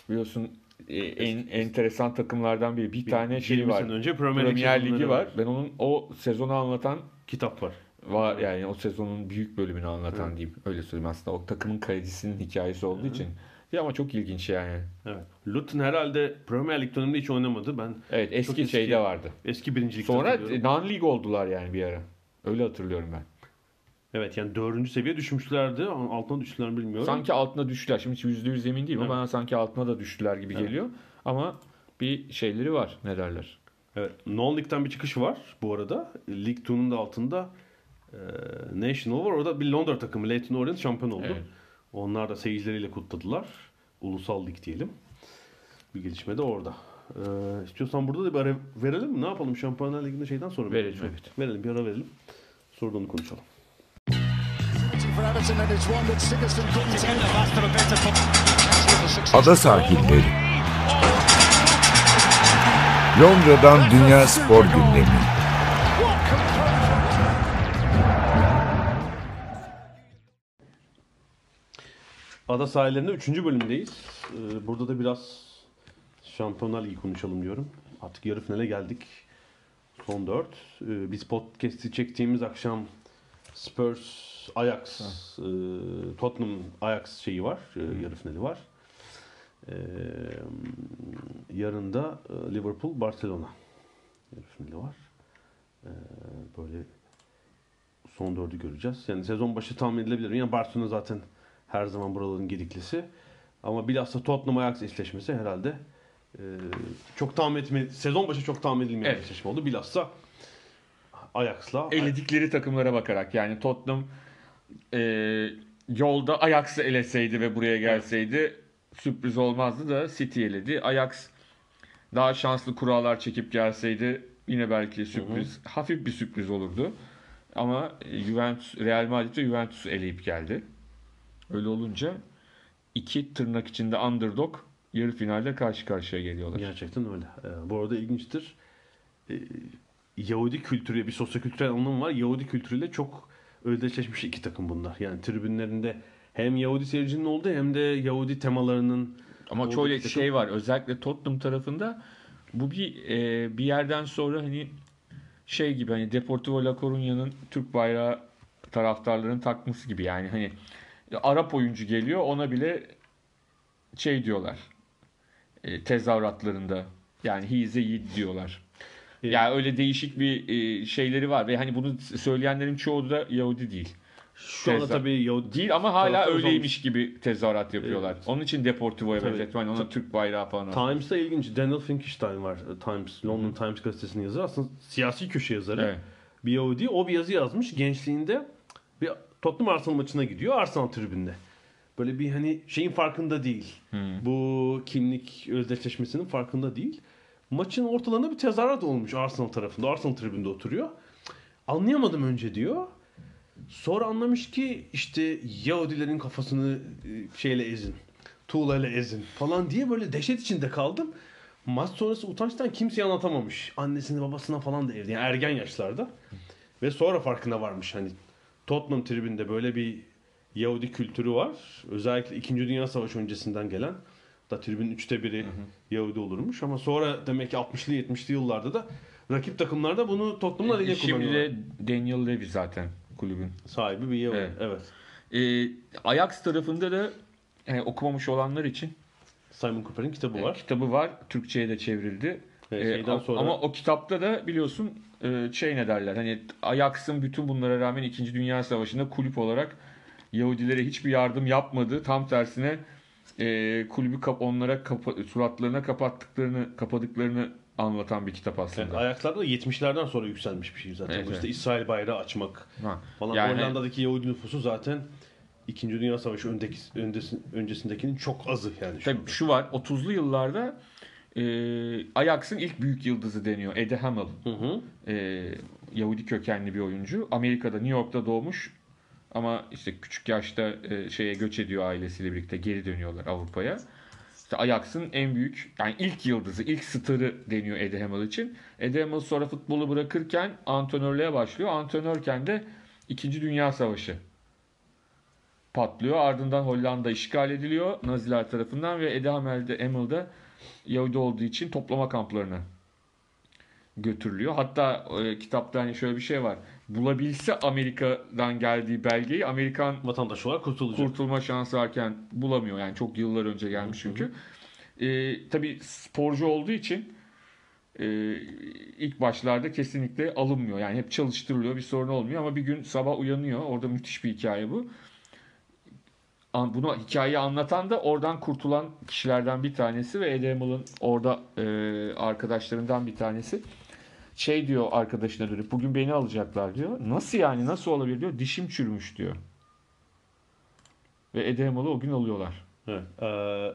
biliyorsun e, en enteresan takımlardan biri. Bir, tane şey 20 var. önce Premier, Premier Ligi sezonları var. Ben onun o sezonu anlatan Kitap var. var yani o sezonun büyük bölümünü anlatan diyeyim. Öyle söyleyeyim aslında o takımın kalecisinin hikayesi olduğu için. Ya ama çok ilginç yani. Evet. Luton herhalde Premier Lig döneminde hiç oynamadı. Ben Evet eski, eski. şeyde vardı. eski birincilikte Sonra non-lig oldular yani bir ara. Öyle hatırlıyorum ben. Evet yani dördüncü seviye düşmüşlerdi. ama Altına düştüler mi bilmiyorum. Sanki altına düştüler. Şimdi yüzde yüz emin değilim ama Evet. bana sanki altına da düştüler gibi Evet. geliyor. Ama bir şeyleri var. Ne derler? Evet. Non-Lig'den bir çıkış var bu arada. Lig 2'nun da altında e, National var. Orada bir Londra takımı Leyton Orient şampiyon oldu. Evet. Onlar da seyircileriyle kutladılar. Ulusal lig diyelim. Bir gelişme de orada. Ee, istiyorsan burada da bir ara verelim mi? Ne yapalım? Şampiyonlar Ligi'nde şeyden sonra? Verelim, evet. Verelim bir ara verelim. Sonra onu konuşalım. Ada sahilleri. Londra'dan Dünya Spor Gündemi. Ada sahillerinde 3. bölümdeyiz. Ee, burada da biraz Şampiyonlar Ligi konuşalım diyorum. Artık yarı finale geldik. Son 4. biz podcast'i çektiğimiz akşam Spurs, Ajax, e, Tottenham Ajax şeyi var. e, yarı finali var. Ee, yarın da e, Liverpool, Barcelona yarı finali var. Ee, böyle son dördü göreceğiz. Yani sezon başı tahmin edilebilir. Yani Barcelona zaten her zaman buraların gediklisi. Ama bilhassa Tottenham Ajax eşleşmesi herhalde e, çok tahmin etme sezon başı çok tahmin edilmeyen Evet. eşleşme oldu. Bilhassa Ajax'la Eledikleri takımlara bakarak yani Tottenham e, yolda Ajax'ı eleseydi ve buraya gelseydi sürpriz olmazdı da City eledi. Ajax daha şanslı kurallar çekip gelseydi yine belki sürpriz, hafif bir sürpriz olurdu. Ama e, Juventus, Real Madrid ve Juventus'u eleyip geldi. Öyle olunca iki tırnak içinde underdog yarı finalde karşı karşıya geliyorlar. Gerçekten öyle. Ee, bu arada ilginçtir. Ee, Yahudi kültürü, bir sosyokültürel anlamı var. Yahudi kültürüyle çok özdeşleşmiş iki takım bunlar. Yani tribünlerinde hem Yahudi seyircinin olduğu hem de Yahudi temalarının Ama şöyle takım. şey var özellikle Tottenham tarafında bu bir e, bir yerden sonra hani şey gibi hani Deportivo La Coruña'nın Türk bayrağı taraftarların takması gibi yani hani Arap oyuncu geliyor ona bile şey diyorlar e, tezahüratlarında yani he is a diyorlar. E, Yani öyle değişik bir e, şeyleri var ve hani bunu söyleyenlerin çoğu da Yahudi değil. şu anda Tezahür- tabii Yahudi Değil ama hala öyleymiş gibi tezahürat yapıyorlar. Evet. Onun için Deportivo'ya Tabii. benzetmen, ona Türk bayrağı falan. Times'ta ilginç. Daniel Finkelstein var. Times, London Times gazetesinin yazarı. Aslında siyasi köşe yazarı. Evet. Bir Yahudi. O bir yazı yazmış. Gençliğinde bir Tottenham Arsenal maçına gidiyor. Arsenal tribünde. Böyle bir hani şeyin farkında değil. Bu kimlik özdeşleşmesinin farkında değil. Maçın ortalarında bir tezahürat olmuş Arsenal tarafında. Arsenal tribünde oturuyor. Anlayamadım önce diyor. Sonra anlamış ki işte Yahudilerin kafasını e, şeyle ezin. Tuğlayla ezin falan diye böyle dehşet içinde kaldım. Maç sonrası utançtan kimseye anlatamamış. Annesine babasına falan da evde. Yani ergen yaşlarda. Ve sonra farkına varmış hani Tottenham tribünde böyle bir Yahudi kültürü var. Özellikle 2. Dünya Savaşı öncesinden gelen da tribünün üçte biri Yahudi olurmuş. Ama sonra demek ki 60'lı 70'li yıllarda da rakip takımlarda bunu Tottenham'la lehine E, Şimdi kullanıyorlar. de Daniel Levy zaten kulübün. Sahibi bir Yahudi. Evet. Evet. Ee, Ajax tarafında da yani okumamış olanlar için Simon Cooper'in kitabı e, var. kitabı var. Türkçe'ye de çevrildi. Şeyden a- sonra Ama o kitapta da biliyorsun e, şey ne derler hani Ajax'ın bütün bunlara rağmen 2. Dünya Savaşı'nda kulüp olarak Yahudilere hiçbir yardım yapmadı. Tam tersine e, kulübü kap onlara kapa- suratlarına kapattıklarını kapadıklarını anlatan bir kitap aslında. Evet, ayaklarda da 70'lerden sonra yükselmiş bir şey zaten. Evet, Bu işte evet. İsrail bayrağı açmak Ha. falan. Yani- Hollanda'daki Yahudi nüfusu zaten 2. Dünya Savaşı öndeki, öndesi, öncesindekinin çok azı yani şu Tabii şu var 30'lu yıllarda e, Ajax'ın ilk büyük yıldızı deniyor. Eddie Hamel. Hı hı. E, Yahudi kökenli bir oyuncu. Amerika'da New York'ta doğmuş ama işte küçük yaşta e, şeye göç ediyor ailesiyle birlikte geri dönüyorlar Avrupa'ya. İşte Ajax'ın en büyük yani ilk yıldızı, ilk starı deniyor Eddie Hamel için. Eddie Hamel sonra futbolu bırakırken antrenörlüğe başlıyor. Antrenörken de 2. Dünya Savaşı patlıyor. Ardından Hollanda işgal ediliyor Naziler tarafından ve Eddie Hamel de Hamel de Yahudi olduğu için toplama kamplarına götürülüyor. Hatta e, kitapta hani şöyle bir şey var. Bulabilse Amerika'dan geldiği belgeyi Amerikan Vatandaş olarak kurtulacak. kurtulma şansı varken bulamıyor. Yani çok yıllar önce gelmiş çünkü. E, tabii sporcu olduğu için e, ilk başlarda kesinlikle alınmıyor. Yani hep çalıştırılıyor bir sorun olmuyor ama bir gün sabah uyanıyor. Orada müthiş bir hikaye bu. Bunu hikayeyi anlatan da oradan kurtulan kişilerden bir tanesi ve Hamel'ın orada e, arkadaşlarından bir tanesi. Şey diyor arkadaşına dönüp bugün beni alacaklar diyor. Nasıl yani nasıl olabilir diyor. Dişim çürümüş diyor. Ve Hamel'ı o gün alıyorlar. Evet. Ee,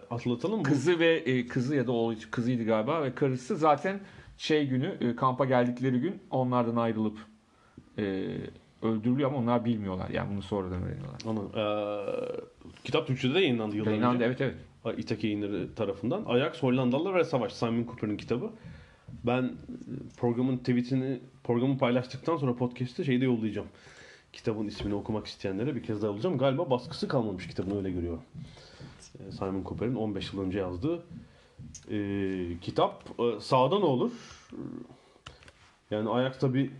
hatırlatalım bu. Kızı ve e, kızı ya da oğlu kızıydı galiba ve karısı zaten şey günü e, kampa geldikleri gün onlardan ayrılıp e, öldürülüyor ama onlar bilmiyorlar. Yani bunu sonradan öğreniyorlar. Anladım. Ee, kitap Türkçe'de de yayınlandı yıllar Yayınlandı, önce. evet evet. İtaki yayınları tarafından. Ajax Hollandalılar ve Savaş. Simon Cooper'ın kitabı. Ben e, programın tweetini programı paylaştıktan sonra podcast'te şeyde yollayacağım. Kitabın ismini okumak isteyenlere bir kez daha yollayacağım. Galiba baskısı kalmamış kitabın öyle görüyorum. Ee, Simon Cooper'in 15 yıl önce yazdığı e, kitap. E, sağda ne olur? Yani Ajax tabi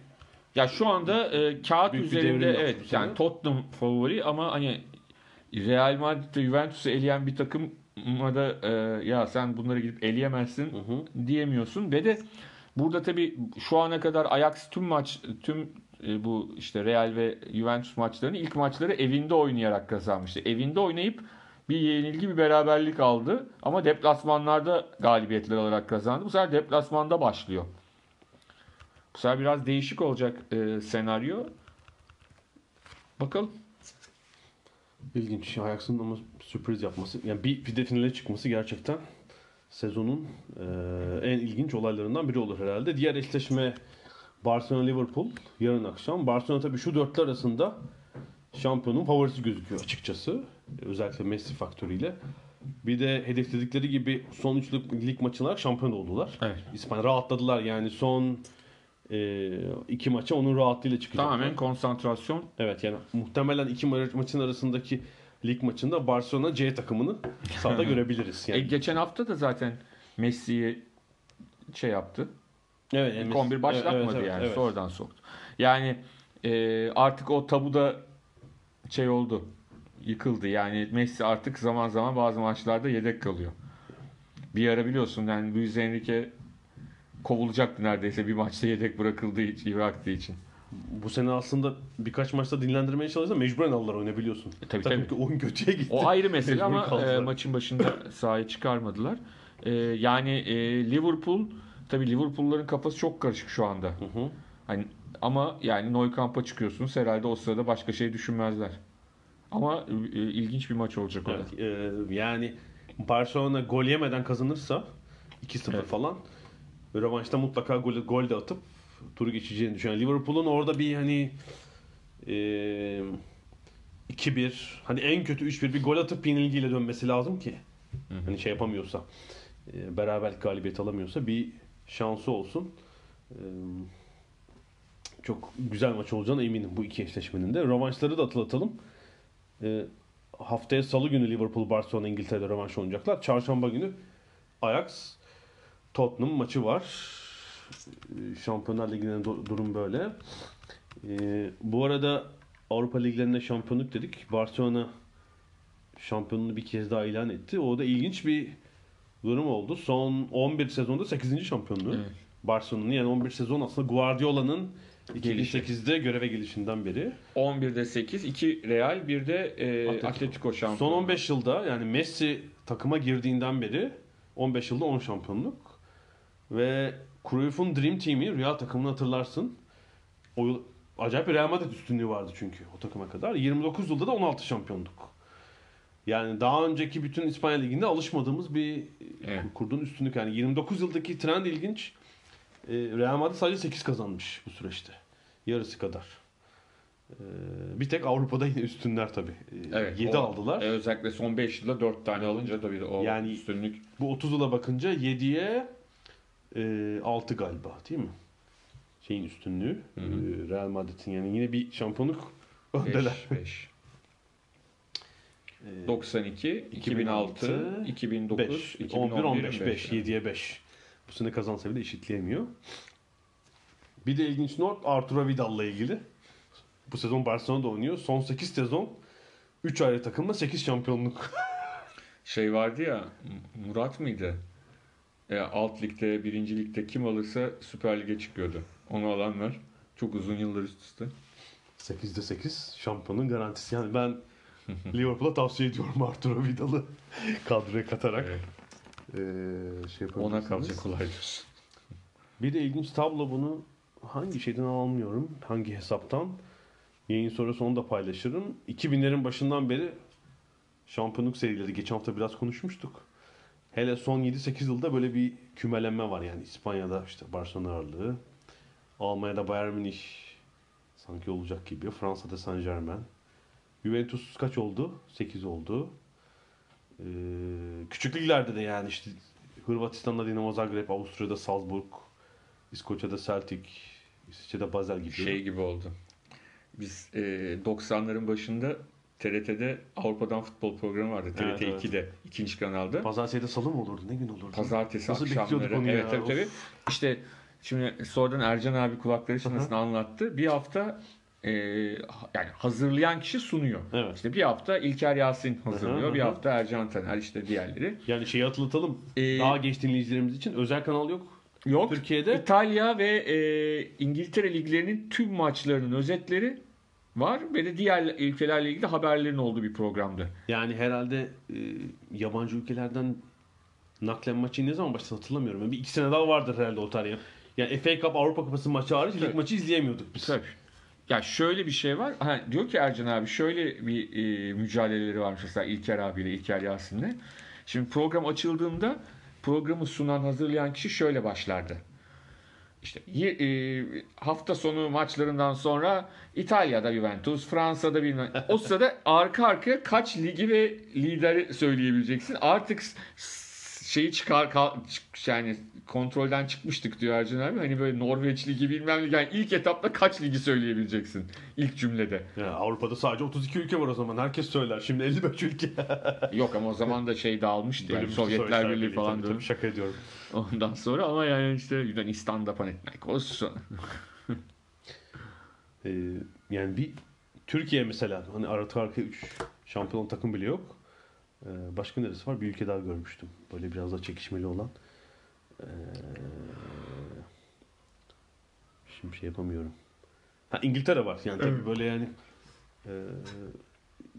Ya şu anda e, kağıt Büyük üzerinde evet yani Tottenham favori ama hani Real Madrid ve Juventus'u eleyen bir takım da e, ya sen bunları gidip eleyemezsin Hı hı. diyemiyorsun ve de burada tabii şu ana kadar Ajax tüm maç tüm e, bu işte Real ve Juventus maçlarını ilk maçları evinde oynayarak kazanmıştı. Evinde oynayıp bir yenilgi bir beraberlik aldı ama deplasmanlarda galibiyetler alarak kazandı. Bu sefer deplasmanda başlıyor. Bu sefer biraz değişik olacak e, senaryo. Bakalım. İlginç. Ajax'ın ama sürpriz yapması. Yani bir, bir de finale çıkması gerçekten sezonun e, en ilginç olaylarından biri olur herhalde. Diğer eşleşme Barcelona-Liverpool yarın akşam. Barcelona tabii şu dörtlü arasında şampiyonun favorisi gözüküyor açıkçası. Özellikle Messi faktörüyle. Bir de hedefledikleri gibi son 3 lig maçına şampiyon oldular. Evet. İspanya rahatladılar yani son e, iki maça onun rahatlığıyla çıkacaklar. Tamamen konsantrasyon. Evet yani muhtemelen iki ma- maçın arasındaki lig maçında Barcelona C takımını sahada görebiliriz. E, Yani. geçen hafta da zaten Messi'yi şey yaptı. evet, İlk yani 11 başlatmadı evet, evet, yani. evet. Sonradan soktu. Yani e, artık o tabu da şey oldu. Yıkıldı. Yani Messi artık zaman zaman bazı maçlarda yedek kalıyor. Bir ara biliyorsun yani Luis Enrique kovulacaktı neredeyse bir maçta yedek bırakıldığı için, bıraktığı için. Bu sene aslında birkaç maçta dinlendirmeye çalıştı mecburen aldılar oyunu biliyorsun. E, tabii, Takım tabii. ki oyun kötüye gitti. O ayrı mesele ama kaldılar. e, maçın başında sahaya çıkarmadılar. E, yani e, Liverpool tabii Liverpool'ların kafası çok karışık şu anda. Hı hı. Hani ama yani Nou Camp'a çıkıyorsunuz herhalde o sırada başka şey düşünmezler. Ama e, ilginç bir maç olacak o da. Evet, e, yani Barcelona gol yemeden kazanırsa 2-0 Evet. falan rövanşta mutlaka gol, gol de atıp turu geçeceğini düşünüyorum. Liverpool'un orada bir hani e, 2-1 hani en kötü 3-1 bir gol atıp yenilgiyle dönmesi lazım ki hani şey yapamıyorsa e, beraberlik galibiyet alamıyorsa bir şansı olsun. E, çok güzel maç olacağına eminim bu iki eşleşmenin de. Rövanşları da hatırlatalım. E, haftaya salı günü Liverpool Barcelona İngiltere'de rövanş oynayacaklar. Çarşamba günü Ajax Tottenham maçı var. Şampiyonlar Ligi'nin du- durum böyle. E, bu arada Avrupa Liglerinde şampiyonluk dedik. Barcelona şampiyonluğunu bir kez daha ilan etti. O da ilginç bir durum oldu. Son 11 sezonda 8. şampiyonluğu. Evet. Barcelona'nın yani 11 sezon aslında Guardiola'nın Gelişi. 2008'de göreve gelişinden beri. 11'de 8, 2 Real, 1 de e, Atletico. Atletico. Son 15 yılda yani Messi takıma girdiğinden beri 15 yılda 10 şampiyonluk. Ve Cruyff'un Dream Team'i Real takımını hatırlarsın. O yıl acayip bir Real Madrid üstünlüğü vardı çünkü o takıma kadar. 29 yılda da 16 şampiyonluk. Yani daha önceki bütün İspanya Ligi'nde alışmadığımız bir Evet. kurduğun üstünlük. Yani 29 yıldaki trend ilginç. Ee, Real Madrid sadece 8 kazanmış bu süreçte. Yarısı kadar. Ee, bir tek Avrupa'da yine üstünler tabii. Ee, Evet, 7 o- aldılar. E, özellikle son 5 yılda 4 tane alınca tabii o Yani- üstünlük. Bu 30 yıla bakınca 7'ye e, 6 galiba değil mi? Şeyin üstünlüğü. Hı hı. e, Real Madrid'in yani yine bir şampiyonluk öndeler. 5, 5. Ee, 92, 2006, 2009, 5, 2011, 11, 15, 5, 5. 7'ye 5. Bu sene kazansa bile eşitleyemiyor. Bir de ilginç not Arturo Vidal'la ilgili. Bu sezon Barcelona'da oynuyor. Son 8 sezon 3 ayrı takımla 8 şampiyonluk. Şey vardı ya Murat mıydı? E, alt ligde, birinci ligde kim alırsa Süper Lig'e çıkıyordu. Onu alanlar çok uzun yıllar üst üste. 8'de 8 şampiyonun garantisi. Yani ben Liverpool'a tavsiye ediyorum Arturo Vidal'ı kadroya katarak. Evet. Ee, şey Ona kalacak olaydır. Bir de ilginç tablo bunu hangi şeyden almıyorum, hangi hesaptan. Yayın sonrası onu da paylaşırım. 2000'lerin başından beri şampiyonluk serileri geçen hafta biraz konuşmuştuk. Hele son 7-8 yılda böyle bir kümelenme var yani İspanya'da işte Barcelona ağırlığı. Almanya'da Bayern Münih sanki olacak gibi. Fransa'da Saint Germain. Juventus kaç oldu? 8 oldu. Ee, küçük liglerde de yani işte Hırvatistan'da Dinamo Zagreb, Avusturya'da Salzburg, İskoçya'da Celtic, İsviçre'de Basel gibi. Şey gibi oldu. Biz e, 90'ların başında TRT'de Avrupa'dan futbol programı vardı. TRT Evet, evet. 2'de, ikinci kanalda. Pazartesi'de salı mı olurdu? Ne gün olurdu? Pazartesi Nasıl akşamları. onu Evet ya? tabii tabii. İşte şimdi sonradan Ercan abi kulakları çınlasın anlattı. Bir hafta e, yani hazırlayan kişi sunuyor. Evet. İşte bir hafta İlker Yasin hazırlıyor. Hı hı, bir hafta Ercan Taner işte diğerleri. Yani şeyi hatırlatalım. Ee, Daha geç dinleyicilerimiz için özel kanal yok. Yok. Türkiye'de? İtalya ve e, İngiltere liglerinin tüm maçlarının özetleri var ve de diğer ülkelerle ilgili haberlerin olduğu bir programdı. Yani herhalde e, yabancı ülkelerden naklen maçı ne zaman başladı hatırlamıyorum. Yani bir iki sene daha vardır herhalde o tarih. Yani FA Cup Avrupa Kupası maçı hariç lig Tabii. maçı izleyemiyorduk biz. Tabii. Ya şöyle bir şey var. Ha, diyor ki Ercan abi şöyle bir e, mücadeleleri varmış mesela İlker abiyle, İlker Yasin'le. Şimdi program açıldığında programı sunan, hazırlayan kişi şöyle başlardı. İşte e, hafta sonu maçlarından sonra İtalya'da Juventus, Fransa'da bir o sırada arka arkaya kaç ligi ve lideri söyleyebileceksin. Artık şeyi çıkar kal- çık- yani kontrolden çıkmıştık diyor Ercan abi. Hani böyle Norveç ligi bilmem ne yani ilk etapta kaç ligi söyleyebileceksin ilk cümlede. Ya Avrupa'da sadece 32 ülke var o zaman. Herkes söyler. Şimdi 55 ülke. Yok ama o zaman da şey dağılmıştı yani Sovyetler Birliği falan tabii, tabii, şaka ediyorum. Ondan sonra ama yani işte Yunanistan'da Panathinaikos. Ee, yani bir Türkiye mesela hani arka arkaya 3 şampiyon takım bile yok. Ee, başka neresi var? Bir ülke daha görmüştüm. Böyle biraz da çekişmeli olan. Ee, şimdi şey yapamıyorum. Ha İngiltere var. Yani tabii böyle yani e,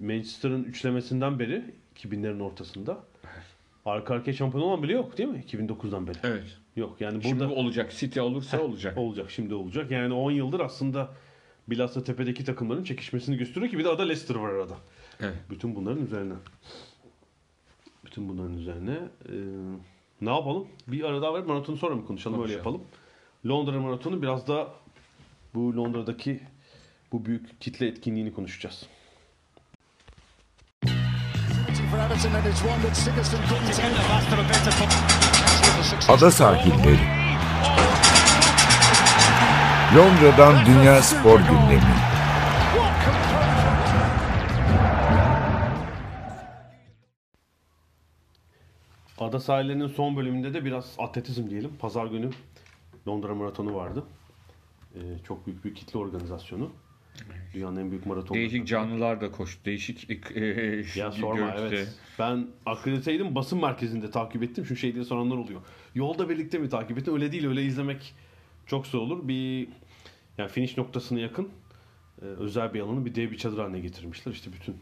Manchester'ın üçlemesinden beri 2000'lerin ortasında arka arkaya şampiyon olan bile yok değil mi? 2009'dan beri. Evet. Yok yani Şimdi burada bu olacak. City olursa olacak. Olacak şimdi olacak. Yani 10 yıldır aslında bilhassa tepedeki takımların çekişmesini gösteriyor ki bir de arada Leicester var arada. Evet. Bütün bunların üzerine. Bütün bunların üzerine. Ee, ne yapalım? Bir ara daha ver maratonu sonra mı konuşalım? Öyle Konuşalım. yapalım. Londra maratonu biraz da bu Londra'daki bu büyük kitle etkinliğini konuşacağız. Ada sahilleri. Londra'dan Dünya Spor Gündemi. Ada sahillerinin son bölümünde de biraz atletizm diyelim. Pazar günü Londra maratonu vardı. Ee, çok büyük bir kitle organizasyonu. Dünyanın en büyük maratonu. Değişik canlılar da koştu. Değişik e, Ya sorma görüntüde. evet. Ben akrediteydim basın merkezinde takip ettim. Şu şey diye soranlar oluyor. Yolda birlikte mi takip ettin? Öyle değil. Öyle izlemek çok zor olur. Bir yani finish noktasına yakın e, özel bir alanı bir dev bir çadır haline getirmişler. İşte bütün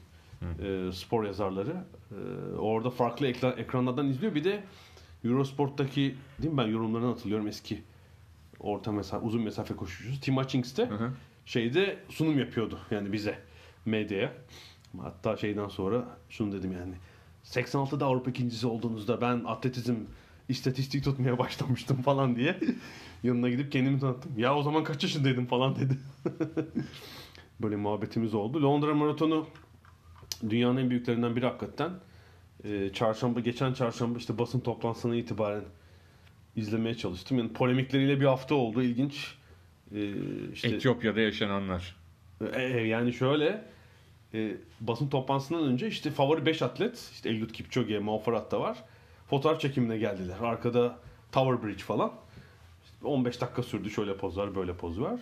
e, spor yazarları e, orada farklı ekran, ekranlardan izliyor. Bir de Eurosport'taki değil mi ben yorumlarını hatırlıyorum eski orta mesafe uzun mesafe koşucusu Tim Hutchings de hı. Şeyde sunum yapıyordu yani bize medyaya. Hatta şeyden sonra şunu dedim yani 86'da Avrupa ikincisi olduğunuzda ben atletizm istatistik tutmaya başlamıştım falan diye yanına gidip kendimi tanıttım. Ya o zaman kaç yaşındaydım falan dedi. Böyle muhabbetimiz oldu. Londra Maratonu dünyanın en büyüklerinden biri hakikaten. Ee, çarşamba geçen çarşamba işte basın toplantısına itibaren izlemeye çalıştım. Yani polemikleriyle bir hafta oldu. İlginç. Ee, işte Etiyopya'da yaşananlar. e, e, yani şöyle e, basın toplantısından önce işte favori 5 atlet işte Eliud Kipchoge, Mo Farah da var. Fotoğraf çekimine geldiler. Arkada Tower Bridge falan. İşte 15 dakika sürdü şöyle poz var, böyle poz var.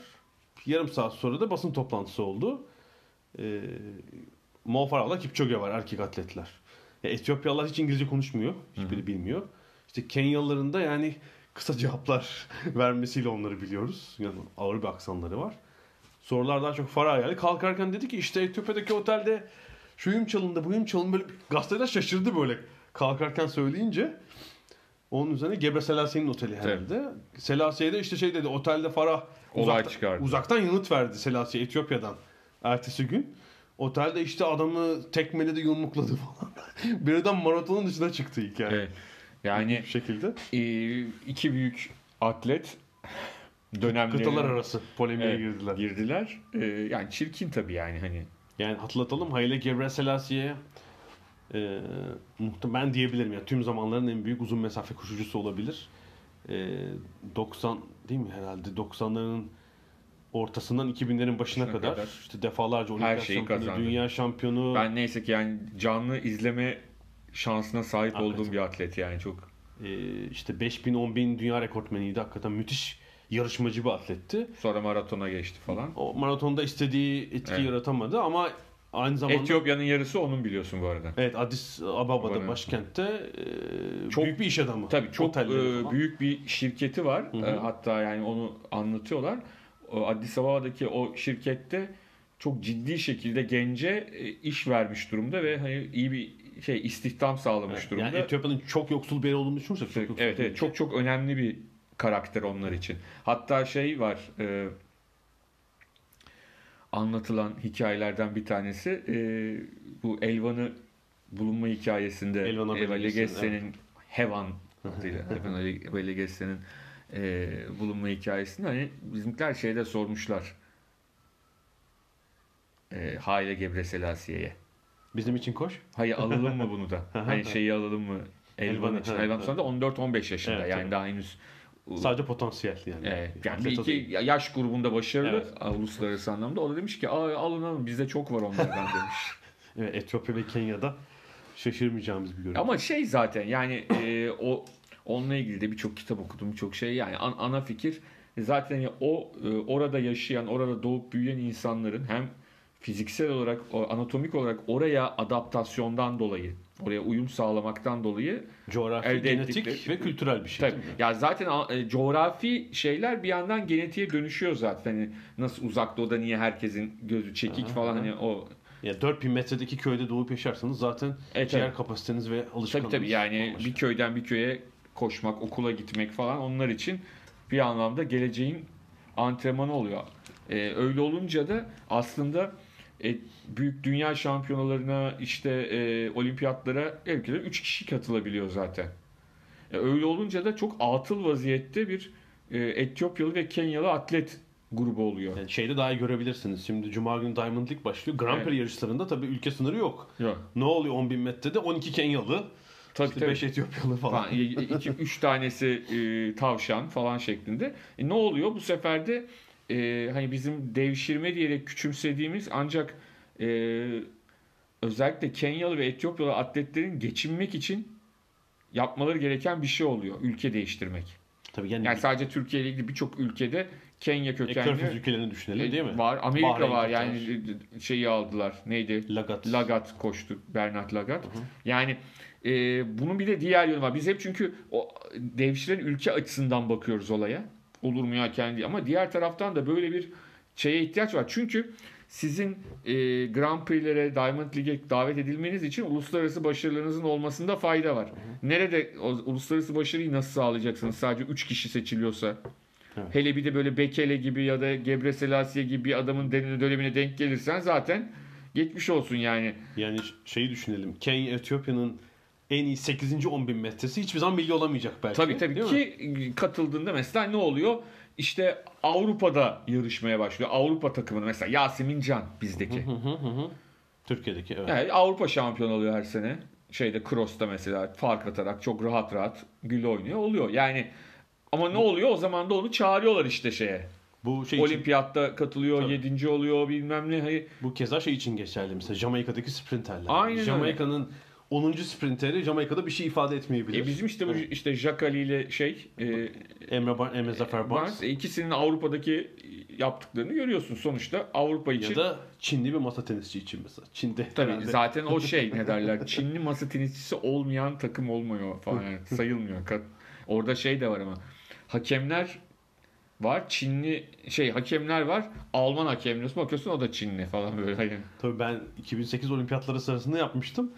Yarım saat sonra da basın toplantısı oldu. E, Mo Farah'la Kipchoge var erkek atletler. Ya Etiyopyalılar hiç İngilizce konuşmuyor. Hiçbiri bilmiyor. İşte Kenyalıların da yani kısa cevaplar vermesiyle onları biliyoruz. Yani ağır bir aksanları var. Sorular daha çok Farah geldi. Kalkarken dedi ki işte Etiyopya'daki otelde şuyum çalındı, buyum çalındı. Böyle gazeteler şaşırdı böyle kalkarken söyleyince. Onun üzerine Gebre Selassi'nin oteli herhalde. Selassi'ye de işte şey dedi otelde Farah Olay uzakta- çıkardı. uzaktan yanıt verdi Selassie Etiyopya'dan ertesi gün. Otelde işte adamı tekmeledi yumrukladı falan. Birden maratonun dışına çıktı hikaye. Evet. Yani Bir şekilde. e, iki büyük atlet dönemleri Kıtalar arası polemiğe Evet, girdiler. girdiler. E, yani çirkin tabii yani hani. Yani hatırlatalım Haile Gebrselassie e, muhtemelen diyebilirim yani tüm zamanların en büyük uzun mesafe koşucusu olabilir. E, 90 değil mi herhalde 90'ların ortasından 2000'lerin başına Başına kadar, kadar. işte defalarca olimpiyat şampiyonu, kazandı. dünya şampiyonu. Ben neyse ki yani canlı izleme şansına sahip Hakikaten. olduğum bir atlet yani çok. e, işte 5000 10000 dünya rekortmeniydi. Hakikaten müthiş yarışmacı bir atletti. Sonra maratona geçti falan. O maratonda istediği etkiyi Evet. yaratamadı ama Aynı zamanda Etiyopya'nın yarısı onun biliyorsun bu arada. Evet Addis Ababa'da Bana- başkentte e, Çok- büyük bir iş adamı. Tabii çok e, büyük bir şirketi var. Hı hı. E, hatta yani onu anlatıyorlar. O Addis Ababa'daki o şirkette çok ciddi şekilde gence e, iş vermiş durumda ve hani iyi bir şey istihdam sağlamış Evet, durumda. Yani Etiyopya'nın çok yoksul bir yer olduğunu düşünürsek çok Evet evet yer. çok çok önemli bir karakter onlar için. Hatta şey var e, anlatılan hikayelerden bir tanesi e, bu Elvan'ı bulunma hikayesinde Elvan Abelegesse'nin, Legesse'nin Hevan adıyla Elvan Abelegesse'nin e, bulunma hikayesinde hani bizimkiler şeyde sormuşlar e, Haile Gebreselasiye'ye. Bizim için koş. Hayır alalım mı bunu da? hani şeyi alalım mı? Elvan için. Elvan ha. sonra da 14-15 yaşında. Evet, yani tabii. daha henüz Sadece potansiyel yani. Evet, yani bir iki değil. yaş grubunda başarılı Evet. uluslararası anlamda. O da demiş ki alın alın bizde çok var onlardan demiş. Evet, Etiyopya ve Kenya'da şaşırmayacağımız bir görüntü. Ama şey zaten yani e, o onunla ilgili de birçok kitap okudum birçok şey yani an- ana fikir zaten o e, orada yaşayan orada doğup büyüyen insanların hem fiziksel olarak anatomik olarak oraya adaptasyondan dolayı oraya uyum sağlamaktan dolayı Coğrafi, elde genetik ettikleri- ve kültürel bir şey. Tabii. Ya zaten e, coğrafi şeyler bir yandan genetiğe dönüşüyor zaten. Hani nasıl uzak doğuda niye herkesin gözü çekik Aha, falan aha. hani o Ya 4000 metredeki köyde doğup yaşarsanız zaten Evet, ciğer evet. kapasiteniz ve tabii alışkanlığınız tabii yani bambaşka. bir köyden bir köye koşmak, okula gitmek falan onlar için bir anlamda geleceğin antrenmanı oluyor. E, öyle olunca da aslında e, büyük dünya şampiyonalarına işte e, olimpiyatlara ülkeler 3 kişi katılabiliyor zaten. E, öyle olunca da çok atıl vaziyette bir e, Etiyopyalı ve Kenyalı atlet grubu oluyor. Yani şeyde daha iyi görebilirsiniz. Şimdi Cuma günü Diamond League başlıyor. Grand Evet. Prix yarışlarında tabii ülke sınırı yok. Yok. Ne oluyor 10.000 metrede? 12 Kenyalı, Tabii işte tabii. 5 Etiyopyalı falan. falan. 2 3 tanesi e, tavşan falan şeklinde. E, ne oluyor bu sefer de e, hani bizim devşirme diyerek küçümsediğimiz ancak e, özellikle Kenyalı ve Etiyopyalı atletlerin geçinmek için yapmaları gereken bir şey oluyor. Ülke değiştirmek. Tabii yani, Yani sadece Türkiye ile ilgili birçok ülkede Kenya Körfez kökenli ülkelerini düşünelim e, değil mi? var. Amerika Bahreyn, var. Yani e, şeyi aldılar. Neydi? Lagat. Lagat koştu. Bernard Lagat. Yani e, bunun bir de diğer yönü var. Biz hep çünkü o devşiren ülke açısından bakıyoruz olaya. Olur mu ya kendi ama diğer taraftan da böyle bir şeye ihtiyaç var. Çünkü sizin e, Grand Prix'lere, Diamond League'e davet edilmeniz için uluslararası başarılarınızın olmasında fayda var. Nerede o uluslararası başarıyı nasıl sağlayacaksınız? Sadece 3 kişi seçiliyorsa. Evet. Hele bir de böyle Bekele gibi ya da Gebre Selassie gibi bir adamın dönemine denk gelirsen zaten geçmiş olsun yani. Yani şeyi düşünelim. Kenya, Etiyopya'nın en iyi 8. 10.000 metresi hiçbir zaman milli olamayacak belki. Tabii tabii değil ki mi? katıldığında mesela ne oluyor? İşte Avrupa'da yarışmaya başlıyor. Avrupa takımını mesela Yasemin Can bizdeki. Hı hı hı hı. Türkiye'deki evet. Yani Avrupa şampiyon oluyor her sene. Şeyde cross'ta mesela fark atarak çok rahat rahat gül oynuyor. Oluyor. Yani ama ne oluyor? O zaman da onu çağırıyorlar işte şeye. Bu şey için, Olimpiyatta katılıyor, Tabii. yedinci oluyor bilmem ne. Hayır. bu keza şey için geçerli mesela Jamaika'daki sprinterler. Aynen öyle. Jamaika'nın 10. sprinteri Jamaika'da bir şey ifade etmeyebilir. E bizim işte bu işte Jacques Ali ile şey e, Emre, Bar Emre Zafer Barnes Barnes, e, ikisinin Avrupa'daki yaptıklarını görüyorsun. Sonuçta Avrupa için ya da Çinli bir masa tenisçi için mesela. Çin'de Tabii herhalde- zaten o şey ne derler. Çinli masa tenisçisi olmayan takım olmuyor falan yani sayılmıyor. Orada şey de var ama. Hakemler var. Çinli şey hakemler var. Alman hakemliyorsun bakıyorsun o da Çinli falan böyle. Hani. Tabii ben 2008 olimpiyatları sırasında yapmıştım.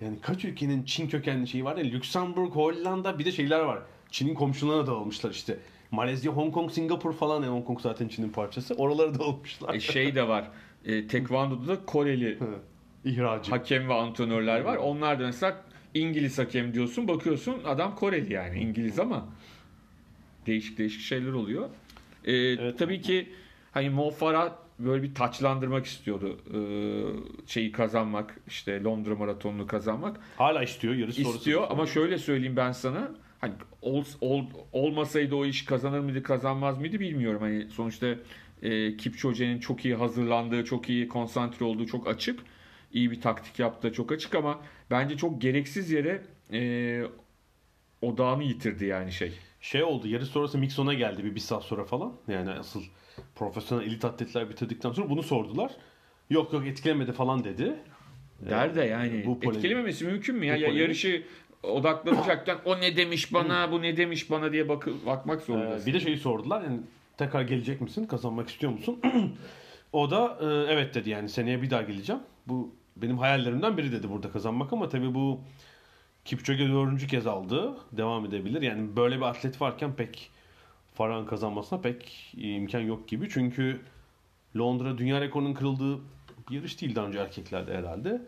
Yani kaç ülkenin Çin kökenli şeyi var ya Lüksemburg, Hollanda bir de şeyler var. Çin'in komşularına dağılmışlar işte. Malezya, Hong Kong, Singapur falan yani Hong Kong zaten Çin'in parçası. Oralara dağılmışlar. E, şey de var. E, Tekvando'da da Koreli İhracı. hakem ve antrenörler var. Onlar da mesela İngiliz hakem diyorsun bakıyorsun adam Koreli yani İngiliz ama değişik değişik şeyler oluyor. Ee, Evet. Tabii ki hani Mo Farah böyle bir taçlandırmak istiyordu. Ee, şeyi kazanmak işte Londra maratonunu kazanmak Hala istiyor. Yarış sonrası. istiyor ama şöyle söyleyeyim ben sana hani ol, ol- olmasaydı o iş kazanır mıydı kazanmaz mıydı bilmiyorum. Hani sonuçta e, Kipchoge'nin çok iyi hazırlandığı, çok iyi konsantre olduğu çok açık. iyi bir taktik yaptığı çok açık ama bence çok gereksiz yere e, odağını yitirdi yani şey. Şey oldu yarış sonrası Mixon'a geldi bir, bir saat sonra falan. Yani asıl profesyonel elit atletler bitirdikten sonra bunu sordular. Yok yok etkilemedi falan dedi. Der de yani bu polemik- etkilememesi mümkün mü ya? ya yarışı odaklanacakken o ne demiş bana, bu ne demiş bana diye bakı, bakmak Ee, zorundasın. bir de şeyi sordular yani tekrar gelecek misin? Kazanmak istiyor musun? o da e, evet dedi yani seneye bir daha geleceğim. Bu benim hayallerimden biri dedi burada kazanmak ama tabii bu Kipchoge dördüncü kez aldı. Devam edebilir. Yani böyle bir atlet varken pek Farah'ın kazanmasına pek imkan yok gibi. Çünkü Londra dünya rekorunun kırıldığı bir yarış değil daha önce erkeklerde herhalde.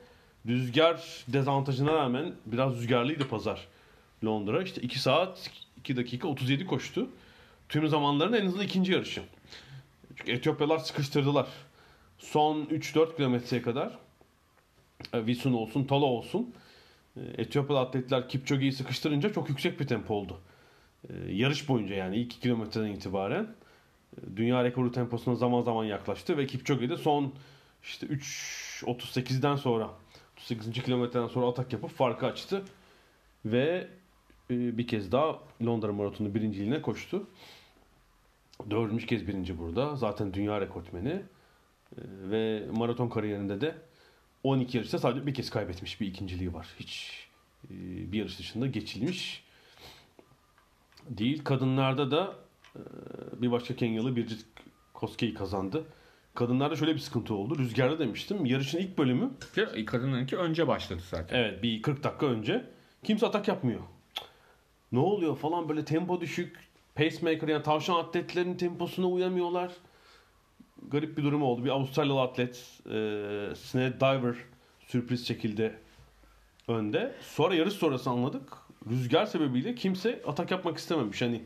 Rüzgar dezavantajına rağmen biraz rüzgarlıydı pazar Londra. İşte 2 saat 2 dakika 37 koştu. Tüm zamanların en hızlı ikinci yarışı. Çünkü Etiyopyalar sıkıştırdılar. Son 3-4 kilometreye kadar e, Visun olsun, Tala olsun. E, Etiyopyalı atletler Kipchoge'yi sıkıştırınca çok yüksek bir tempo oldu. E, Yarış boyunca yani ilk 2 kilometreden itibaren e, dünya rekoru temposuna zaman zaman yaklaştı ve Kipchoge de son işte 3.38'den sonra 38. kilometreden sonra atak yapıp farkı açtı ve e, bir kez daha Londra Maratonu birinciliğine koştu. Dördüncü kez birinci burada. Zaten dünya rekortmeni. E, Ve maraton kariyerinde de 12 yarışta sadece bir kez kaybetmiş bir ikinciliği var. Hiç e, bir yarış dışında geçilmiş değil. Kadınlarda da e, bir başka Kenyalı Birgit Koskei kazandı. Kadınlarda şöyle bir sıkıntı oldu. Rüzgarda demiştim. Yarışın ilk bölümü Kadınlarınki önce başladı zaten. Evet bir 40 dakika önce kimse atak yapmıyor. Ne oluyor falan böyle tempo düşük. Pacemaker yani tavşan atletlerin temposuna uyamıyorlar. Garip bir durum oldu. Bir Avustralyalı atlet e, Sned Diver sürpriz şekilde önde. Sonra yarış sonrası anladık. Rüzgar sebebiyle kimse atak yapmak istememiş. Hani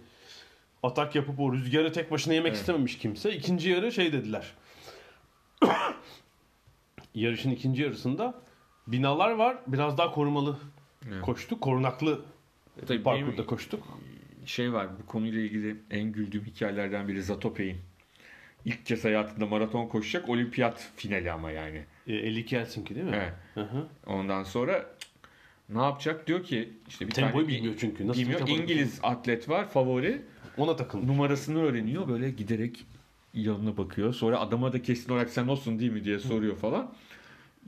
atak yapıp o rüzgarı tek başına yemek Evet. istememiş kimse. İkinci yarı şey dediler. Yarışın ikinci yarısında binalar var. Biraz daha korumalı Evet. koştuk. Korunaklı Tabii parkurda koştuk. Şey var bu konuyla ilgili en güldüğüm hikayelerden biri Zatopek'in. İlk kez hayatında maraton koşacak olimpiyat finali ama yani. E, 52 Helsinki değil mi? Evet. Hı hı. Ondan sonra ne yapacak diyor ki işte bir Tempoyu tane bilmiyor çünkü. Nasıl bilmiyor. İngiliz atlet var favori. Ona takılmış. Numarasını öğreniyor böyle giderek yanına bakıyor. Sonra adama da kesin olarak sen olsun değil mi diye soruyor falan.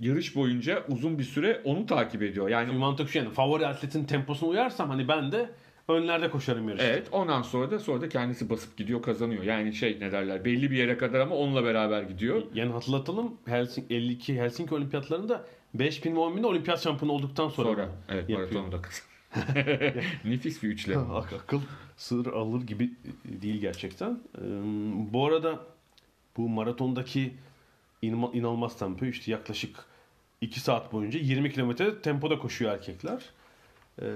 Yarış boyunca uzun bir süre onu takip ediyor. Yani mantık şu yani favori atletin temposuna uyarsam hani ben de önlerde koşarım yarışta. Evet ondan sonra da sonra da kendisi basıp gidiyor kazanıyor. Yani şey ne derler belli bir yere kadar ama onunla beraber gidiyor. Yani hatırlatalım Helsinki, 52 Helsinki olimpiyatlarında 5000 ve 10.000'de olimpiyat şampiyonu olduktan sonra, Sonra evet maratonu da kazanıyor. Nefis bir üçlem. Ak- akıl sır alır gibi değil gerçekten. Ee, bu arada bu maratondaki inma- inanılmaz tempo işte yaklaşık 2 saat boyunca 20 kilometre tempoda koşuyor erkekler. Ee,